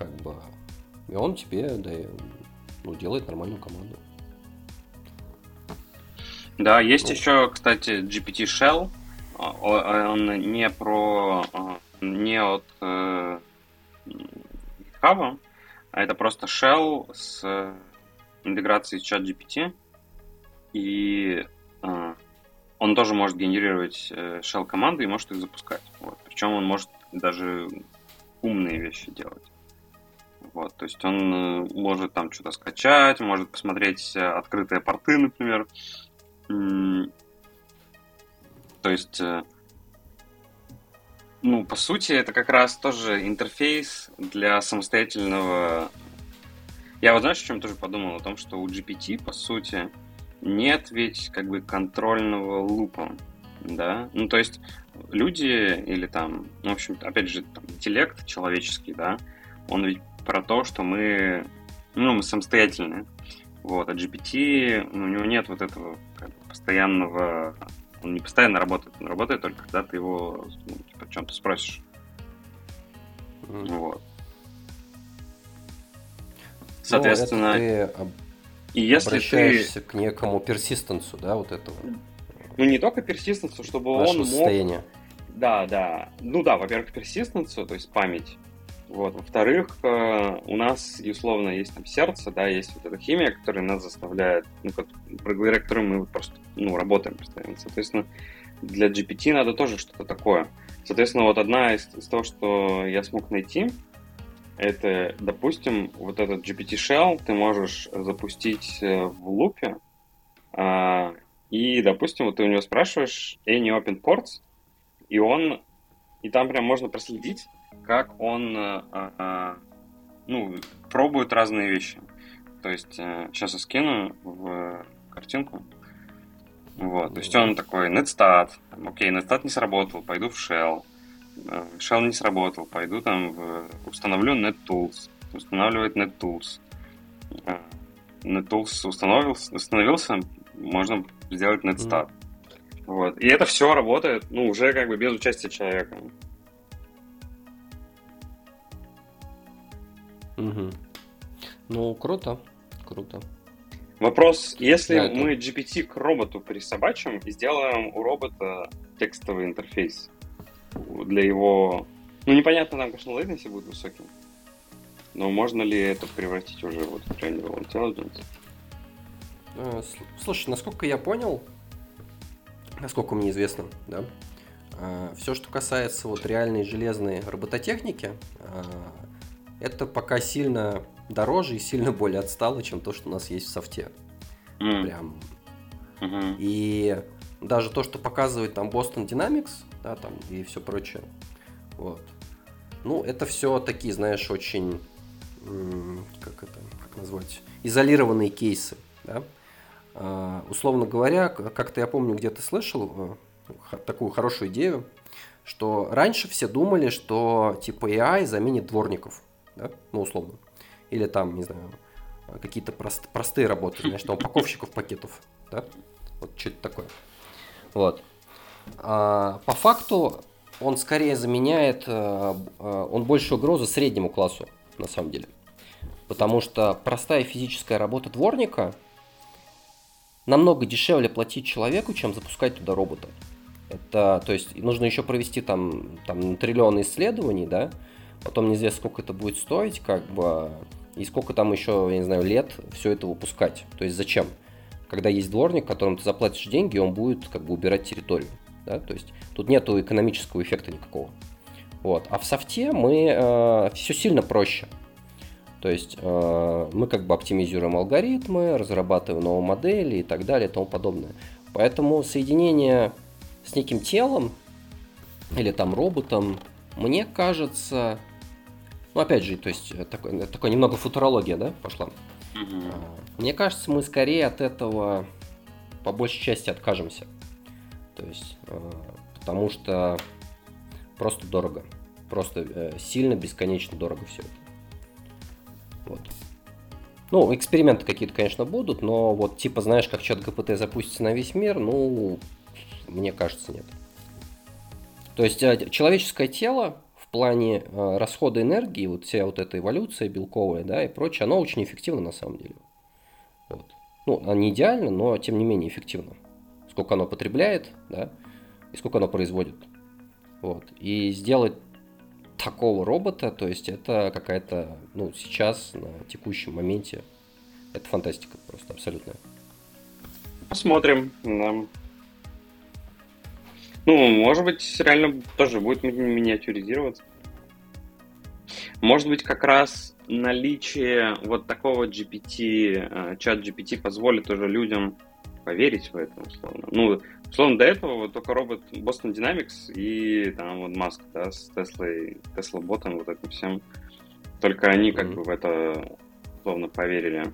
как бы, и он тебе да, ну, делает нормальную команду.
Да, есть ну. еще, кстати, GPT Shell. Он не про а, не от э, GitHub, а это просто Shell с интеграцией с ChatGPT. И э, он тоже может генерировать э, shell команды и может их запускать. Вот. Причем он может даже умные вещи делать. Вот, то есть он э, может там что-то скачать, может посмотреть э, открытые порты, например. То есть, э, ну, по сути, это как раз тоже интерфейс для самостоятельного... Я вот знаешь, о чем тоже подумал? О том, что у GPT, по сути, нет ведь как бы контрольного лупа, да? Ну, то есть люди или там, ну, в общем, опять же, там, интеллект человеческий, да, он ведь про то, что мы, ну, мы самостоятельные. Вот, а GPT, ну, у него нет вот этого как бы, постоянного... Он не постоянно работает, он работает только когда ты его ну, типа, о чем-то спросишь. Mm. Вот.
Соответственно... Ну, ты и если обращаешься ты... к некому персистенсу, да, вот этого.
Ну, не только персистенсу, чтобы он мог... состояния. Да, да. Ну да, во-первых, персистенсу, то есть память. Вот. Во-вторых, э, у нас, условно, есть там сердце, да, есть вот эта химия, которая нас заставляет, ну, как, благодаря которой мы просто, ну, работаем постоянно. Соответственно, для GPT надо тоже что-то такое. Соответственно, вот одна из, из того, что я смог найти, это, допустим, вот этот GPT Shell ты можешь запустить э, в лупе, а, и, допустим, вот ты у него спрашиваешь any open ports, и он, и там прям можно проследить, как он э, ну, пробует разные вещи. То есть, сейчас э, я скину в картинку. Вот, то есть он такой, netstat, окей, netstat не сработал, пойду в shell. Э, shell не сработал, пойду там в, установлю nettools, устанавливает nettools. NetTools установился, установился, можно сделать netstat. Mm-hmm. Вот. И это все работает, ну, уже как бы без участия человека.
Угу. Ну, круто, круто.
Вопрос, если да, мы GPT к роботу присобачим и сделаем у робота текстовый интерфейс для его... Ну, непонятно, там, конечно, latency будет высоким, но можно ли это превратить уже вот в General Intelligence?
Э, слушай, насколько я понял, насколько мне известно, да, э, все, что касается вот реальной железной робототехники, э, это пока сильно дороже и сильно более отстало, чем то, что у нас есть в софте. Mm. Прям. Mm-hmm. И даже то, что показывает там Boston Dynamics, да, там и все прочее. Вот. Ну, это все такие, знаешь, очень, как это, как назвать, изолированные кейсы, да. Uh, условно говоря, как-то я помню, где-то слышал uh, такую хорошую идею, что раньше все думали, что типа AI заменит дворников, да, ну условно или там, не знаю, какие-то прост, простые работы, знаешь, там упаковщиков пакетов, да, вот что-то такое. Вот. А, по факту он скорее заменяет, а, а, он больше угрозы среднему классу, на самом деле. Потому что простая физическая работа дворника намного дешевле платить человеку, чем запускать туда робота. Это, то есть, нужно еще провести там, там триллион исследований, да, потом неизвестно, сколько это будет стоить, как бы, и сколько там еще, я не знаю, лет все это выпускать. То есть зачем? Когда есть дворник, которому ты заплатишь деньги, он будет как бы убирать территорию. Да? То есть тут нету экономического эффекта никакого. Вот. А в софте мы э, все сильно проще. То есть э, мы как бы оптимизируем алгоритмы, разрабатываем новые модели и так далее и тому подобное. Поэтому соединение с неким телом или там роботом, мне кажется, ну, опять же, то есть, э, такой, э, такой немного футурология, да, пошла. Угу. Мне кажется, мы скорее от этого по большей части откажемся. То есть, э, потому что просто дорого. Просто сильно, бесконечно дорого все это. Вот. Ну, эксперименты какие-то, конечно, будут, но вот типа, знаешь, как чат ГПТ запустится на весь мир, ну, мне кажется, нет. То есть человеческое тело плане э, расхода энергии, вот вся вот эта эволюция белковая, да, и прочее, она очень эффективна на самом деле. Вот. Ну, она не идеально, но тем не менее эффективно. Сколько оно потребляет, да, и сколько оно производит. Вот. И сделать такого робота, то есть это какая-то, ну, сейчас, на текущем моменте, это фантастика просто абсолютная.
Посмотрим. Да. Ну, может быть, реально тоже будет миниатюризироваться. Может быть, как раз наличие вот такого GPT, э, чат GPT позволит уже людям поверить в это, условно. Ну, условно, до этого вот только робот Boston Dynamics и там вот Маск, да, с Теслой, Tesla ботом, вот этим всем. Только они как mm-hmm. бы в это условно поверили.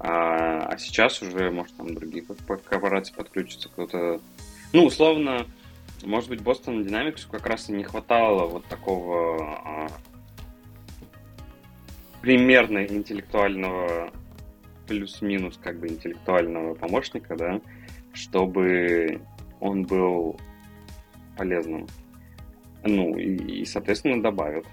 А, а сейчас уже, может, там другие корпорации подключатся, кто-то... Ну, условно, может быть, Boston Dynamics как раз и не хватало вот такого а, примерно интеллектуального плюс-минус как бы интеллектуального помощника, да, чтобы он был полезным. Ну, и, и соответственно, добавят.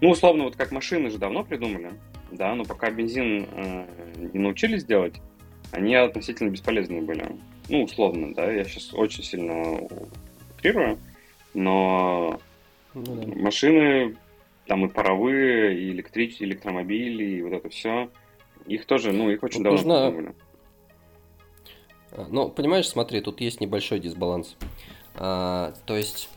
Ну, условно, вот как машины же давно придумали, да, но пока бензин э, не научились делать, они относительно бесполезные были. Ну, условно, да, я сейчас очень сильно утрирую, но ну, да. машины, там и паровые, и электрич, электромобили, и вот это все, их тоже, ну, их очень давно нужно... придумали.
А, ну, понимаешь, смотри, тут есть небольшой дисбаланс. А, то есть,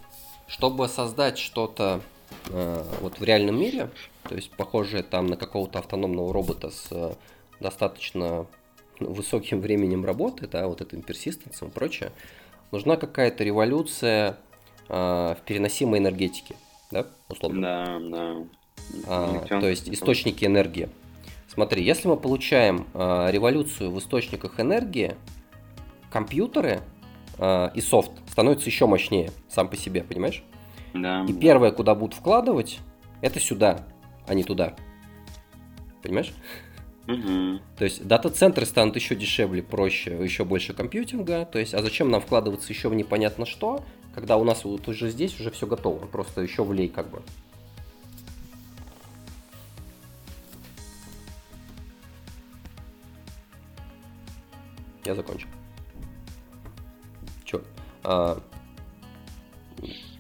чтобы создать что-то а, вот в реальном мире, то есть похожее там на какого-то автономного робота с а, достаточно высоким временем работы, да, вот этим персистенсом и прочее, нужна какая-то революция э, в переносимой энергетике, да, условно?
Да, да.
А, то есть источники энергии. Смотри, если мы получаем э, революцию в источниках энергии, компьютеры э, и софт становятся еще мощнее сам по себе, понимаешь?
Да.
И первое, куда будут вкладывать, это сюда, а не туда. Понимаешь?
Угу.
То есть дата-центры станут еще дешевле, проще, еще больше компьютинга. То есть, а зачем нам вкладываться еще в непонятно что, когда у нас вот уже здесь уже все готово, просто еще влей как бы. Я закончил. Че? А,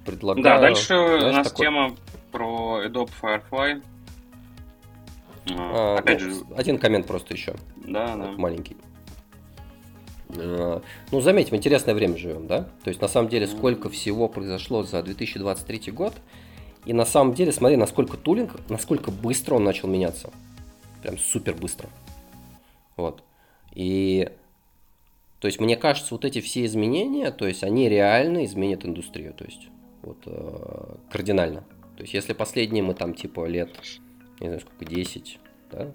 предлагаю... Да, дальше знаешь, у нас такой... тема про Adobe Firefly.
А, Опять ну, же... Один коммент просто еще.
Да, да.
Маленький. А, ну, заметим, интересное время живем, да? То есть, на самом деле, сколько всего произошло за 2023 год. И на самом деле, смотри, насколько тулинг, насколько быстро он начал меняться. Прям супер быстро. Вот. И то есть, мне кажется, вот эти все изменения, то есть, они реально изменят индустрию, то есть, вот, э, кардинально. То есть, если последние мы там, типа, лет, не знаю, сколько, 10, да,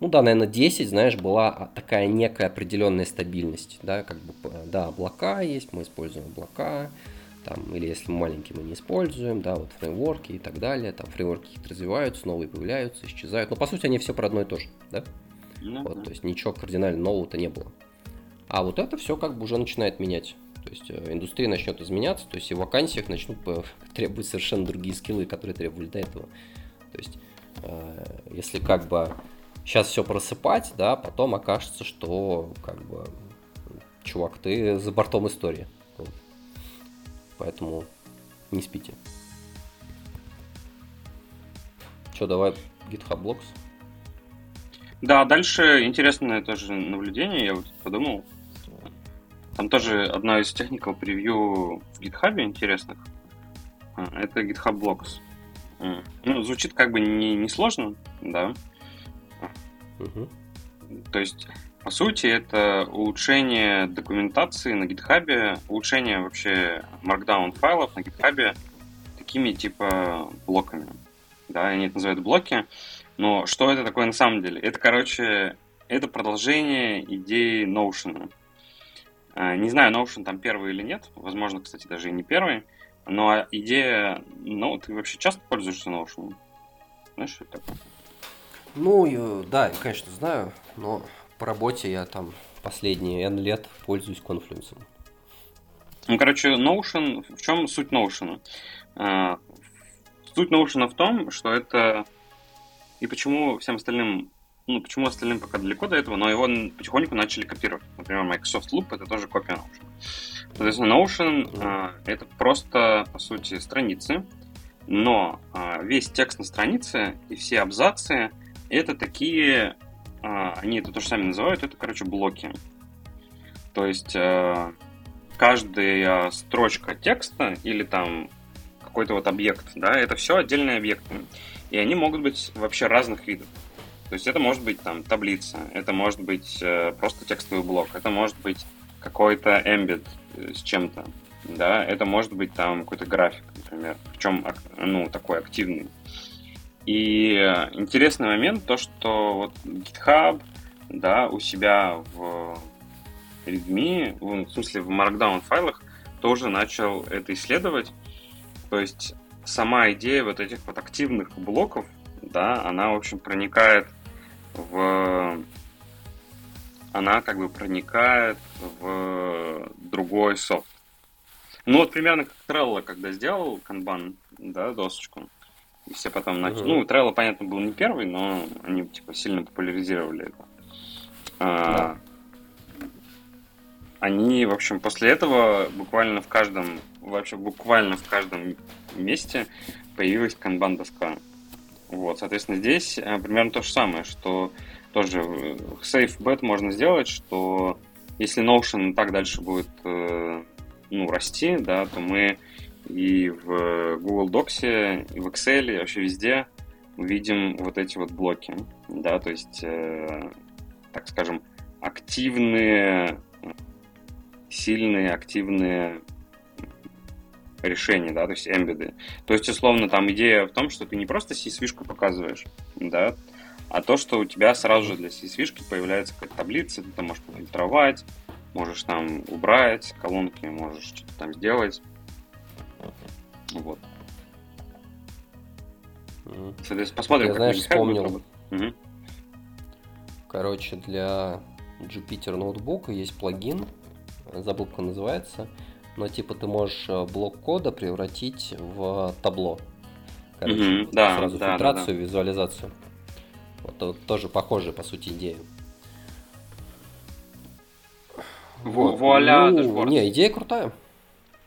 ну да, наверное, 10, знаешь, была такая некая определенная стабильность, да, как бы, да, облака есть, мы используем облака, там, или если маленькие мы не используем, да, вот фреймворки и так далее, там фреймворки развиваются, новые появляются, исчезают, но по сути они все про одно и то же, да, mm-hmm. вот, то есть ничего кардинально нового-то не было. А вот это все как бы уже начинает менять. То есть э, индустрия начнет изменяться, то есть и в вакансиях начнут требовать совершенно другие скиллы, которые требовали до этого. То есть э, если как бы сейчас все просыпать, да, потом окажется, что как бы чувак, ты за бортом истории. Вот. Поэтому не спите. Что, давай GitHub Blocks?
Да, дальше интересное тоже наблюдение, я вот подумал. Там тоже одна из техникал превью в GitHub интересных. А, это GitHub Blocks. Ну, звучит как бы не, не сложно, да. Угу. То есть, по сути, это улучшение документации на GitHub, улучшение вообще markdown файлов на GitHub такими типа блоками. Да, они это называют блоки. Но что это такое на самом деле? Это, короче, это продолжение идеи Notion. А, не знаю, Notion там первый или нет. Возможно, кстати, даже и не первый. Но идея... Ну, ты вообще часто пользуешься Notion? Знаешь, что это такое?
Ну, да, конечно, знаю. Но по работе я там последние N лет пользуюсь Confluence.
Ну, короче, Notion... В чем суть Notion? А, суть Notion в том, что это... И почему всем остальным ну, почему остальным пока далеко до этого, но его потихоньку начали копировать. Например, Microsoft Loop — это тоже копия Notion. Соответственно, Notion э, — это просто, по сути, страницы, но э, весь текст на странице и все абзацы — это такие, э, они это тоже сами называют, это, короче, блоки. То есть э, каждая строчка текста или там какой-то вот объект, да, это все отдельные объекты. И они могут быть вообще разных видов. То есть это может быть там таблица, это может быть э, просто текстовый блок, это может быть какой-то эмбед э, с чем-то, да, это может быть там какой-то график, например, причем ну такой активный. И интересный момент то, что вот GitHub, да, у себя в Redmi, в смысле в Markdown файлах тоже начал это исследовать. То есть сама идея вот этих вот активных блоков, да, она, в общем, проникает в она как бы проникает в другой софт. Ну вот примерно как Trello, когда сделал канбан, да, досочку, и все потом начали... Uh-huh. Ну, Trello, понятно, был не первый, но они типа сильно популяризировали это. А, Они, в общем, после этого буквально в каждом, вообще буквально в каждом месте появилась канбан-доска. Вот, соответственно, здесь э, примерно то же самое, что тоже safe bet можно сделать, что если Notion так дальше будет э, ну, расти, да, то мы и в Google Docs, и в Excel, и вообще везде увидим вот эти вот блоки, да, то есть, э, так скажем, активные, сильные, активные решения, да, то есть эмбеды. То есть, условно, там идея в том, что ты не просто CSV-шку показываешь, да, а то, что у тебя сразу же для CSV-шки появляется какая-то таблица, ты там можешь фильтровать, можешь там убрать колонки, можешь что-то там сделать. Вот. Соответственно, посмотрим,
Я, как знаешь, вспомнил. Угу. Короче, для Jupyter ноутбука есть плагин, забыл, как он называется, но типа ты можешь э, блок кода превратить в табло. Короче, угу, да, сразу да, фильтрацию, да, да. визуализацию. Вот, вот тоже похожая, по сути, идея.
Вот. Вуаля
ну,
Dashboards.
Не, идея крутая.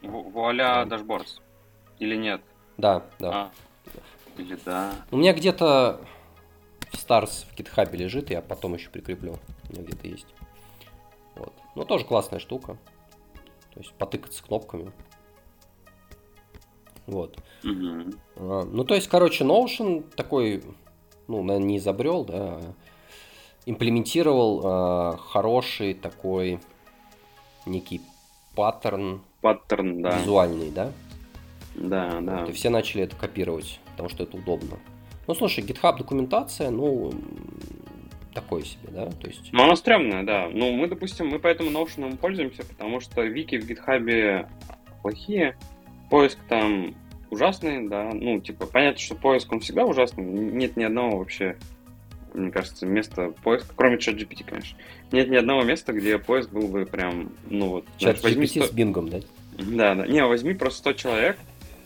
Вуаля Dashboards. Или нет?
Да, да.
А. Или да.
У меня где-то в Stars в GitHub лежит, я потом еще прикреплю. У меня где-то есть. Вот. Ну, тоже классная штука. То есть потыкаться кнопками. Вот. А, ну, то есть, короче, Notion такой, ну, наверное, не изобрел, да, а имплементировал а, хороший такой некий паттерн,
Паттерн, да.
визуальный, да?
Да, да.
Вот, и все начали это копировать, потому что это удобно. Ну, слушай, GitHub документация, ну, такое себе, да, то есть...
Ну, она стрёмная, да. Ну, мы, допустим, мы поэтому Notion пользуемся, потому что вики в GitHub плохие, поиск там ужасный, да, ну, типа, понятно, что поиск, он всегда ужасный, нет ни одного вообще, мне кажется, места поиска, кроме чат GPT, конечно, нет ни одного места, где поиск был бы прям, ну, вот...
Чат GPT 100... с бингом, да?
Да, да. Не, возьми просто 100 человек,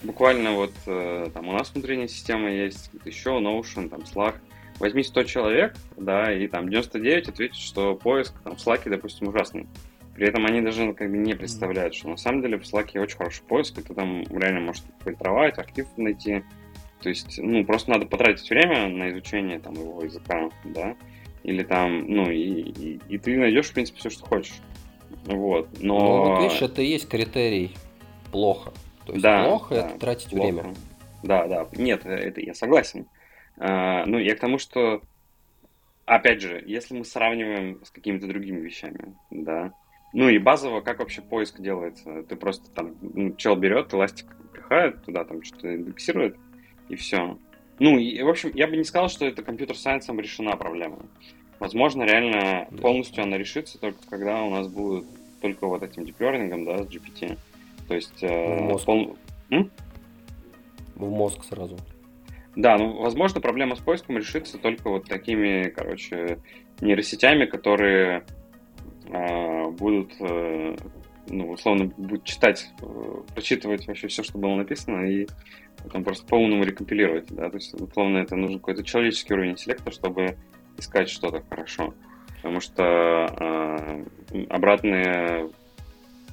буквально вот э, там у нас внутренняя система есть, еще Notion, там Slack, возьми 100 человек, да, и там 99 ответят, что поиск там, в Slack, допустим, ужасный. При этом они даже как бы не представляют, что на самом деле в Slack очень хороший поиск, и ты там реально можешь фильтровать, архив найти. То есть, ну, просто надо потратить время на изучение там его языка, да, или там, ну, и, и, и ты найдешь, в принципе, все, что хочешь. Вот, но...
Ну, вот видишь, это и есть критерий плохо. То есть
да,
плохо
да,
это тратить
плохо.
время.
Да, да, нет, это я согласен. А, ну, я к тому, что, опять же, если мы сравниваем с какими-то другими вещами, да, ну и базово, как вообще поиск делается? Ты просто там, ну, чел берет, эластик пихает туда, там что-то индексирует, и все. Ну, и, в общем, я бы не сказал, что это компьютер-сайенсом решена проблема. Возможно, реально полностью она решится только когда у нас будет только вот этим learning, да, с GPT. То есть... э,
В мозг.
пол-
В мозг сразу.
Да, ну, возможно, проблема с поиском решится только вот такими, короче, нейросетями, которые а, будут, э, ну, условно, будут читать, э, прочитывать вообще все, что было написано, и потом просто по-умному рекомпилировать, да, то есть, условно, это нужен какой-то человеческий уровень интеллекта, чтобы искать что-то хорошо, потому что а, обратные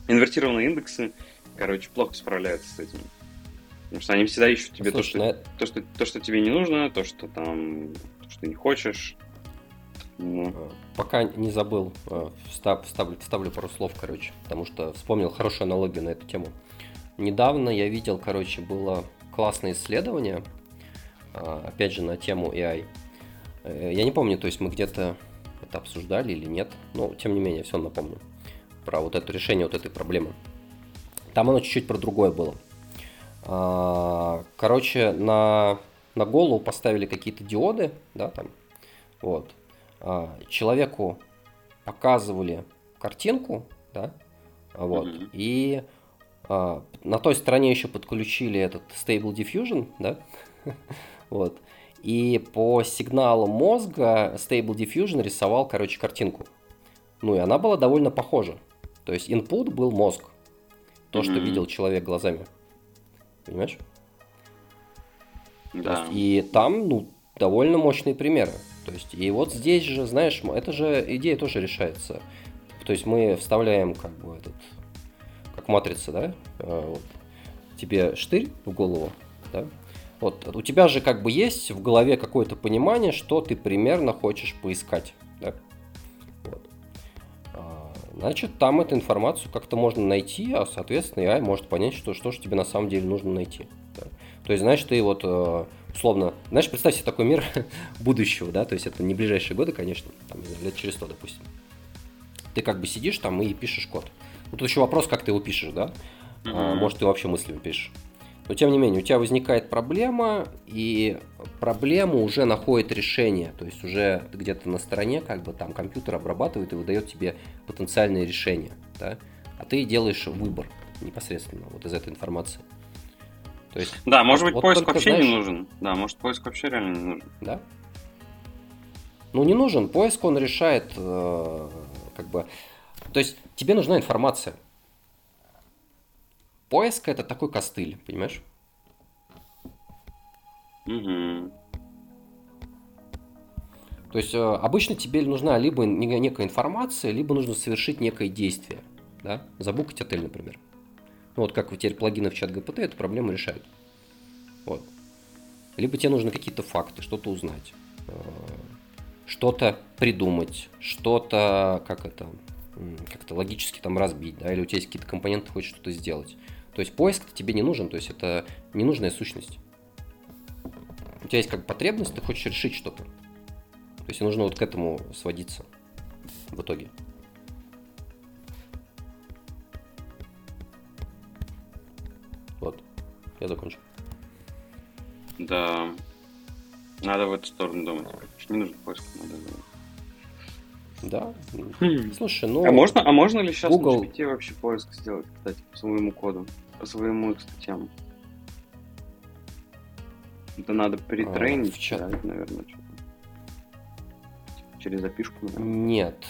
инвертированные индексы, короче, плохо справляются с этим. Потому что они всегда ищут тебе то,
Слушай,
что
на-
то, что, то, что тебе не нужно, то, что там, то, что не хочешь. Ну,
э, Пока не забыл, э, встав- вставлю, вставлю пару слов, короче, потому что вспомнил хорошую аналогию на эту тему. Недавно я видел, короче, было классное исследование, а, опять же, на тему AI. Э, Я не помню, то есть мы где-то это обсуждали или нет, но тем не менее, все напомню. Про вот это решение вот этой проблемы. Там оно чуть-чуть про другое было. А, Короче, на, на голову поставили какие-то диоды, да, там, вот. А, Человеку показывали картинку, да, вот,
Мгм.
и а, на той стороне еще подключили этот Stable Diffusion, да, вот, и по сигналу мозга Stable Diffusion рисовал, короче, картинку. Ну, и она была довольно похожа. То есть input был мозг. То, что
Мгм.
видел человек глазами. Понимаешь?
Да.
есть, и там, ну, довольно мощные примеры. То есть, и вот здесь же, знаешь, это же идея тоже решается. То есть мы вставляем как бы этот, как матрица, да, э, вот, тебе штырь в голову, да, вот у тебя же как бы есть в голове какое-то понимание, что ты примерно хочешь поискать, да. А, Значит, там эту информацию как-то можно найти, а, соответственно, AI может понять, что, что же тебе на самом деле нужно найти. да. То есть, знаешь, ты вот, э, условно, знаешь, представь себе такой мир будущего, да, то есть это не ближайшие годы, конечно, там, не знаю, лет через сто, допустим. Ты как бы сидишь там и пишешь код. Ну, тут еще вопрос, как ты его пишешь, да? А,
Мгм.
может, ты вообще мыслями пишешь. Но, тем не менее, у тебя возникает проблема, и проблема уже находит решение. То есть уже где-то на стороне, как бы там компьютер обрабатывает и выдает тебе потенциальные решения, да? А ты делаешь выбор непосредственно вот из этой информации. То есть,
Да, может быть,
вот
поиск
только,
вообще не
знаешь-
нужен. Да, может, поиск вообще реально не нужен.
да? Ну, не нужен. Поиск, он решает, э, как бы... То есть, тебе нужна информация. Поиск – это такой костыль, понимаешь?
Мгм.
То есть, э, обычно тебе нужна либо не- некая информация, либо нужно совершить некое действие. да, забукать отель, например. Ну, вот как теперь плагины в чат ГПТ эту проблему решают. Вот. Либо тебе нужны какие-то факты, что-то узнать, э, что-то придумать, что-то, как это, как-то логически там разбить, да, или у тебя есть какие-то компоненты, хочешь что-то сделать. То есть поиск тебе не нужен, то есть это ненужная сущность. У тебя есть как потребность, ты хочешь решить что-то. То есть нужно вот к этому сводиться в итоге. Вот, я закончил.
Да. Надо в эту сторону думать. Не нужно поиск, надо
Да. Хм. Слушай, ну...
А можно, а можно ли сейчас
Google...
на GPT вообще поиск сделать, кстати, по своему коду, по своему статьям? Это надо перетрейнить, а, в чат. Да, наверное, что-то. Через запишку, наверное.
Нет,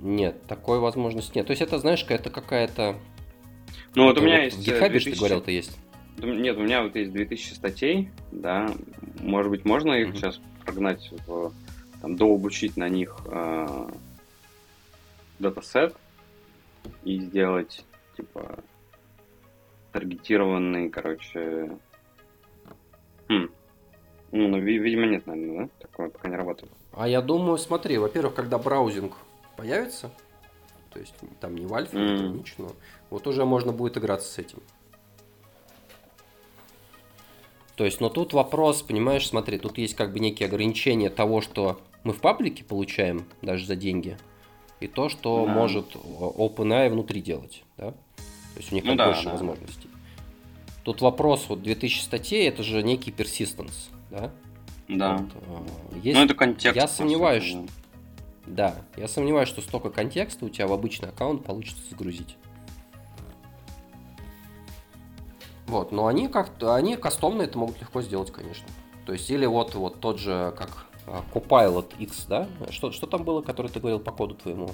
нет, такой возможности нет. То есть это, знаешь, это какая-то...
Ну вот у меня вот есть...
В GitHub, 2000... ты говорил, то есть?
Нет, у меня вот есть 2000 статей, да, может быть, можно их mm-hmm. сейчас прогнать, в, там, дообучить на них э, датасет и сделать, типа, таргетированный, короче... Хм. Ну, ну, видимо, нет, наверное, да? Такое пока не работает.
А я думаю, смотри, во-первых, когда браузинг появится, то есть там не в альфе, mm. ничего, вот уже можно будет играться с этим. То есть, но тут вопрос, понимаешь, смотри, тут есть как бы некие ограничения того, что мы в паблике получаем даже за деньги, и то, что да. может OpenAI внутри делать, да? То есть у них ну, да, больше да. возможностей. Тут вопрос, вот 2000 статей, это же некий persistence, да?
Да. Вот, э, есть... Ну, это контекст.
Я сомневаюсь, что... Да, я сомневаюсь, что столько контекста у тебя в обычный аккаунт получится загрузить. Вот, но они как-то, они кастомно это могут легко сделать, конечно. То есть, или вот, вот тот же, как Copilot X, да? Что, что там было, который ты говорил по коду твоему?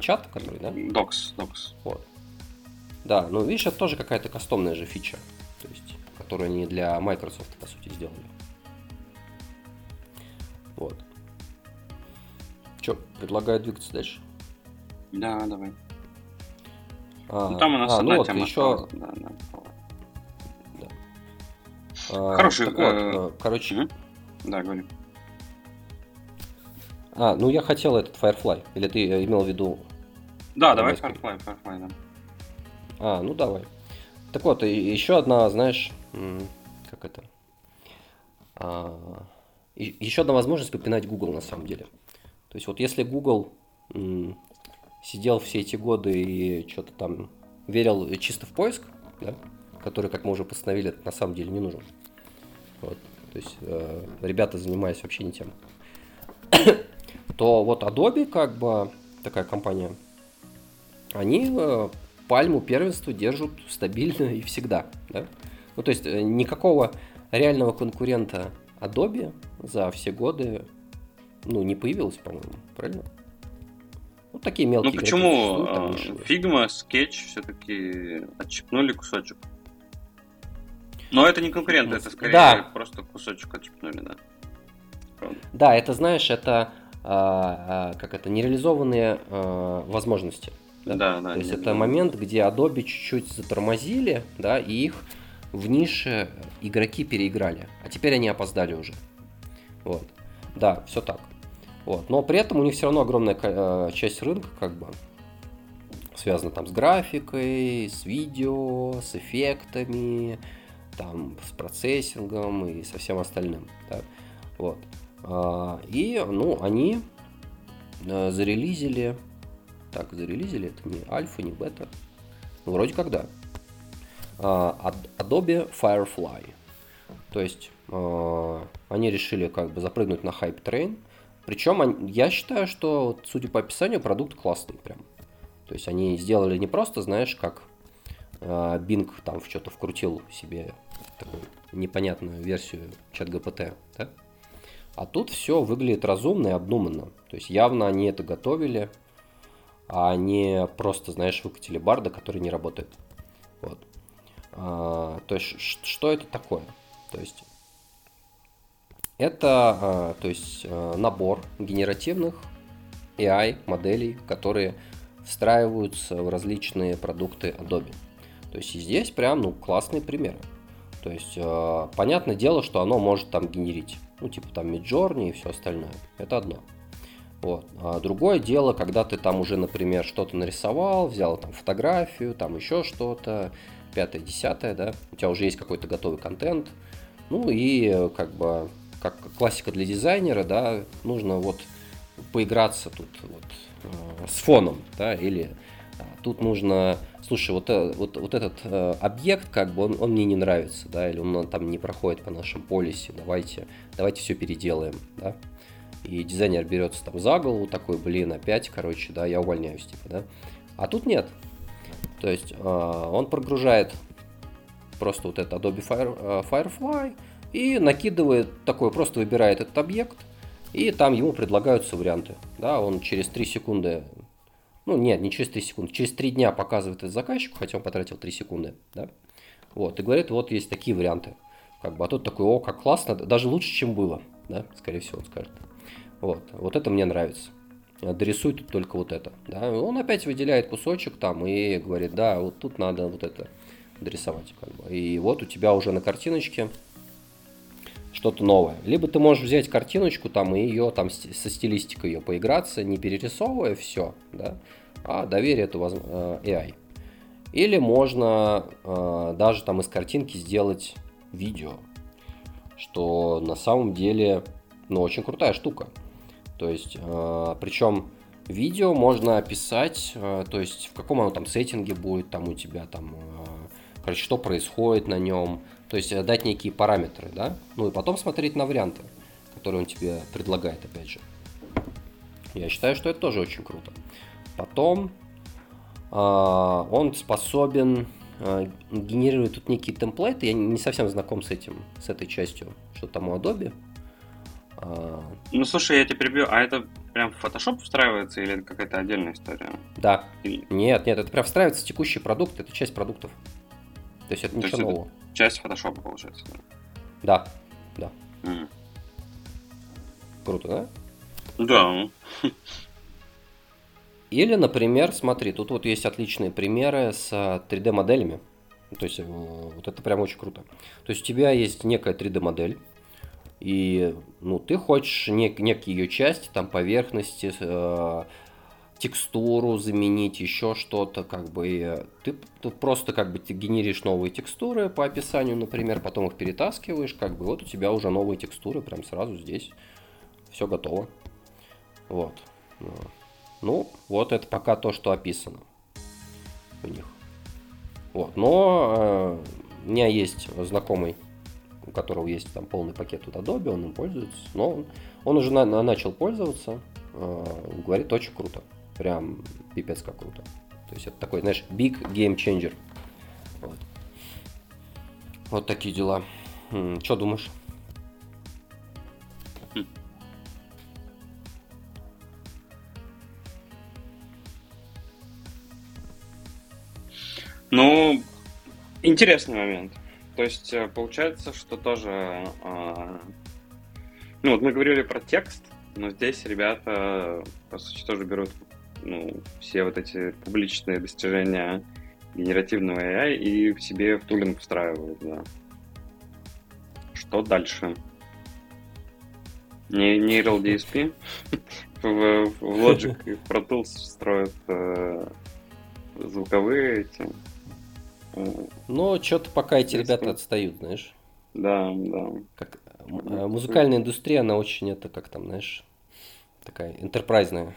Чат, который, да?
Docs, Docs.
Вот. Да, ну видишь, это тоже какая-то кастомная же фича, то есть, которую они для Microsoft, по сути, сделали. Вот. Че, предлагаю двигаться дальше?
Да, давай. А, ну, там у нас а,
ну вот, еще... Да, да.
А, Хороший.
Так вот, э, короче. Угу.
Да, говори.
А, ну я хотел этот Firefly. Или ты э, имел в виду?
Да, давай Firefly, Firefly, да.
А, ну давай. Так вот, еще одна, знаешь, как это? А, еще одна возможность попинать Google на самом деле. То есть вот если Google сидел все эти годы и что-то там верил чисто в поиск, да, который, как мы уже постановили, на самом деле не нужен. Вот. То есть э, ребята, занимаясь вообще не тем. То вот Adobe, как бы такая компания, они э, пальму первенства держат стабильно и всегда. Да? Ну, то есть э, никакого реального конкурента Adobe за все годы ну, не появилось, по-моему, правильно? Вот такие мелкие.
Ну почему Figma, Sketch все-таки отщипнули кусочек? Но это не конкурент, это скорее да. просто кусочек отщипнули, да.
Правда. Да, это знаешь, это как это нереализованные а, возможности. Да, да. да То есть это момент, где Adobe чуть-чуть затормозили, да, и их в нише игроки переиграли, а теперь они опоздали уже. Вот. Да, все так. Вот. Но при этом у них все равно огромная часть рынка, как бы, связана там с графикой, с видео, с эффектами, там с процессингом и со всем остальным. Да? Вот. А, и, ну, они э, зарелизили, так, зарелизили, это не альфа, не бета, ну, вроде как да, а, Adobe Firefly. То есть а, они решили как бы запрыгнуть на хайп трейн. Причем я считаю, что, судя по описанию, продукт классный прям. То есть они сделали не просто, знаешь, как Bing там в что-то вкрутил себе такую непонятную версию чат ГПТ, да? А тут все выглядит разумно и обдуманно. То есть явно они это готовили, а не просто, знаешь, выкатили барда, который не работает. Вот. А, то есть, что это такое? То есть, это а, то есть, а, набор генеративных AI моделей, которые встраиваются в различные продукты Adobe. То есть и здесь прям ну, классные примеры. То есть, э, понятное дело, что оно может там генерить. Ну, типа там Midjourney и все остальное. Это одно. Вот. А другое дело, когда ты там уже, например, что-то нарисовал, взял там фотографию, там еще что-то, пятое, десятое, да, у тебя уже есть какой-то готовый контент, ну и как бы, как классика для дизайнера, да, нужно вот поиграться тут вот э, с фоном, да, или а, тут нужно, слушай, вот, э, вот, вот этот э, объект, как бы, он, он мне не нравится, да, или он там не проходит по нашим полисе, давайте, давайте все переделаем, да, и дизайнер берется там за голову, такой, блин, опять, короче, да, я увольняюсь, типа, да. А тут нет. То есть э, он прогружает просто вот это Adobe Fire, э, Firefly и накидывает такой, просто выбирает этот объект, и там ему предлагаются варианты. Да, он через 3 секунды, ну нет, не через 3 секунды, через 3 дня показывает это заказчику, хотя он потратил 3 секунды, да, вот, и говорит, вот есть такие варианты. Как бы, а тот такой, о, как классно, даже лучше, чем было, да, скорее всего, он скажет. Вот, вот это мне нравится. Дорисуй тут только вот это. Да? Он опять выделяет кусочек там и говорит, да, вот тут надо вот это дорисовать. Как бы. И вот у тебя уже на картиночке что-то новое. Либо ты можешь взять картиночку там и ее там со стилистикой ее поиграться, не перерисовывая все, да, а доверие это э, AI. Или можно э, даже там из картинки сделать видео, что на самом деле, ну, очень крутая штука. То есть, э, причем видео можно описать, э, то есть в каком оно там сеттинге будет там у тебя там, э, короче, что происходит на нем, то есть дать некие параметры, да, ну и потом смотреть на варианты, которые он тебе предлагает, опять же. Я считаю, что это тоже очень круто. Потом он способен генерировать тут некие темплейты. Я не совсем знаком с этим, с этой частью, что там у Adobe.
А, ну, слушай, я тебя перебью, а это прям в Photoshop встраивается или это какая-то отдельная история?
Да. Или... Нет, нет, это прям встраивается в текущий продукт, это часть продуктов. То есть это То ничего есть нового.
Это часть Photoshop, получается.
Да, да. Mm. Круто, да?
Да.
Или, например, смотри, тут вот есть отличные примеры с 3D-моделями. То есть вот это прям очень круто. То есть у тебя есть некая 3D-модель, и ну, ты хочешь нек- некие ее части, там поверхности, э, текстуру заменить, еще что-то, как бы ты, ты просто как бы ты генеришь новые текстуры по описанию, например, потом их перетаскиваешь, как бы вот у тебя уже новые текстуры прям сразу здесь, все готово. Вот. Ну, вот это пока то, что описано у них. Вот. Но э, у меня есть знакомый у которого есть там полный пакет от Adobe, он им пользуется, но он, он уже на, начал пользоваться, э, говорит, очень круто, прям пипец как круто. То есть это такой, знаешь, big game changer. Вот, вот такие дела. Что думаешь?
Ну, интересный момент. То есть э, получается, что тоже... А, ну, вот мы говорили про текст, но здесь ребята, по сути, тоже берут ну, все вот эти публичные достижения генеративного AI и в себе в тулинг встраивают, да. Что дальше? Не Neural DSP в, в Logic и в Pro Tools строят э, звуковые эти
но что-то пока эти ребята отстают, знаешь.
Да, да.
Как, э, музыкальная индустрия, она очень, это как там, знаешь, такая интерпрайзная.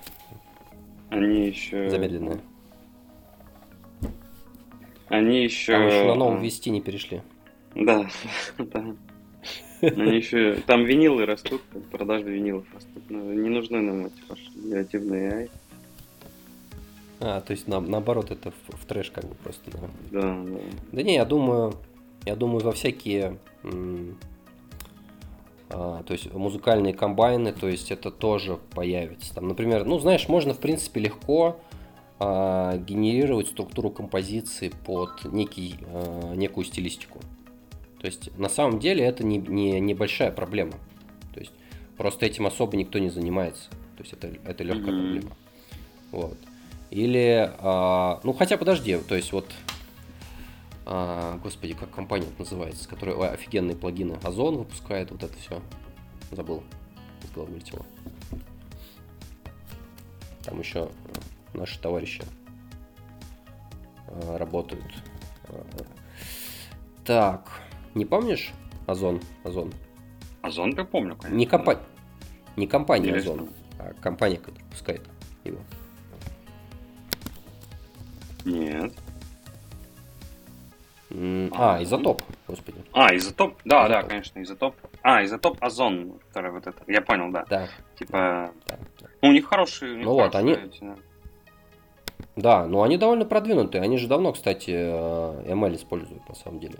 Они еще...
Замедленная.
Они еще...
Там еще на новом вести не перешли.
Да, да. Они еще... Там винилы растут, продажи винилов растут. Но не нужны нам эти ваши негативные AI.
А, то есть на, наоборот, это в, в трэш как бы просто,
да? Да, да.
Да не, я думаю, я думаю, во всякие а, то есть музыкальные комбайны, то есть это тоже появится. Там, например, ну знаешь, можно в принципе легко а, генерировать структуру композиции под некий, а, некую стилистику. То есть на самом деле это не, не небольшая проблема. То есть просто этим особо никто не занимается. То есть это, это легкая mm-hmm. проблема. Вот. Или, а, ну хотя подожди, то есть вот, а, господи, как компания называется, которая ой, офигенные плагины, Озон выпускает, вот это все, забыл, из головы вылетело. Там еще наши товарищи а, работают. Так, не помнишь Озон? Озон.
Озон я помню, конечно.
Не, компа... не компания Озон, а компания, которая выпускает его.
Нет.
А, изотоп, господи.
А, изотоп? Да, изотоп. да, конечно, изотоп. А, изотоп озон, второй вот это. Я понял, да.
Да.
Типа. Да, да. Ну, у них хорошие. У них
ну вот, они. Эти, да. да, ну они довольно продвинутые. Они же давно, кстати, э, ML используют, на самом деле.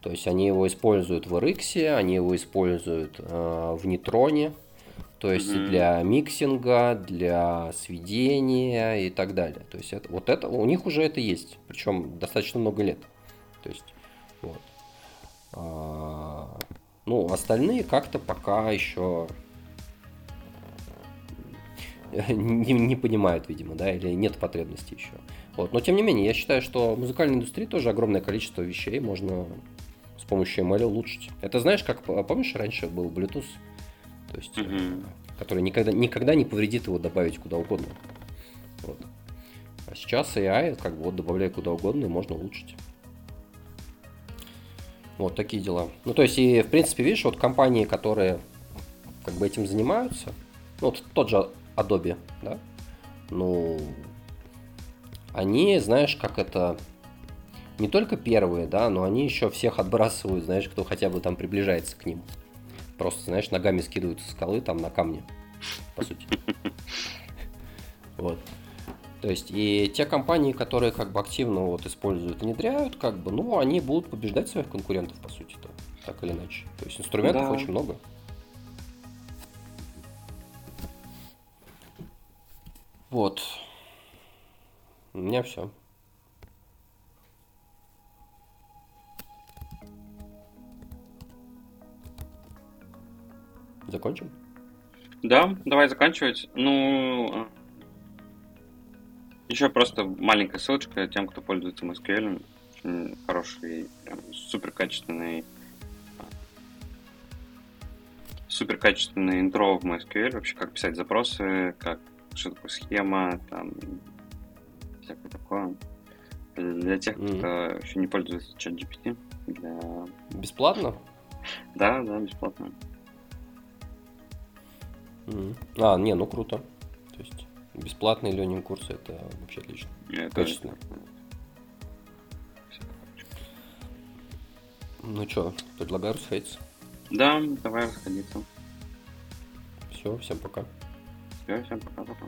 То есть они его используют в RX, они его используют э, в Нейтроне, то есть mm-hmm. для миксинга, для сведения и так далее. То есть это, вот это у них уже это есть, причем достаточно много лет. То есть вот. А, ну остальные как-то пока еще не, не понимают, видимо, да, или нет потребности еще. Вот. Но тем не менее, я считаю, что в музыкальной индустрии тоже огромное количество вещей можно с помощью ML улучшить. Это знаешь, как помнишь, раньше был Bluetooth? То есть, mm-hmm. который никогда, никогда не повредит его добавить куда угодно. Вот. А сейчас AI как бы вот добавляй куда угодно и можно улучшить. Вот такие дела. Ну, то есть, и в принципе, видишь, вот компании, которые как бы этим занимаются, ну, вот тот же Adobe, да, ну, они, знаешь, как это, не только первые, да, но они еще всех отбрасывают, знаешь, кто хотя бы там приближается к ним. Просто, знаешь, ногами скидывают со скалы там на камни, по сути. Вот. То есть и те компании, которые как бы активно вот используют, внедряют, как бы, ну, они будут побеждать своих конкурентов, по сути-то, так или иначе. То есть инструментов да. очень много. Вот. У меня все. Закончим?
Да, давай заканчивать. Ну, еще просто маленькая ссылочка тем, кто пользуется MySQL. Очень хороший, прям супер качественный супер качественный интро в MySQL, вообще как писать запросы, как что такое схема, там всякое такое. Для тех, mm-hmm. кто еще не пользуется ChatGPT. Для...
Бесплатно?
Да, да, бесплатно.
Mm-hmm. А, не, ну круто. Бесплатные ленинг курсы это вообще отлично. Это Качественно. Ну что, предлагаю расходиться.
Да, давай расходиться.
Все, всем пока.
Все, всем пока-пока.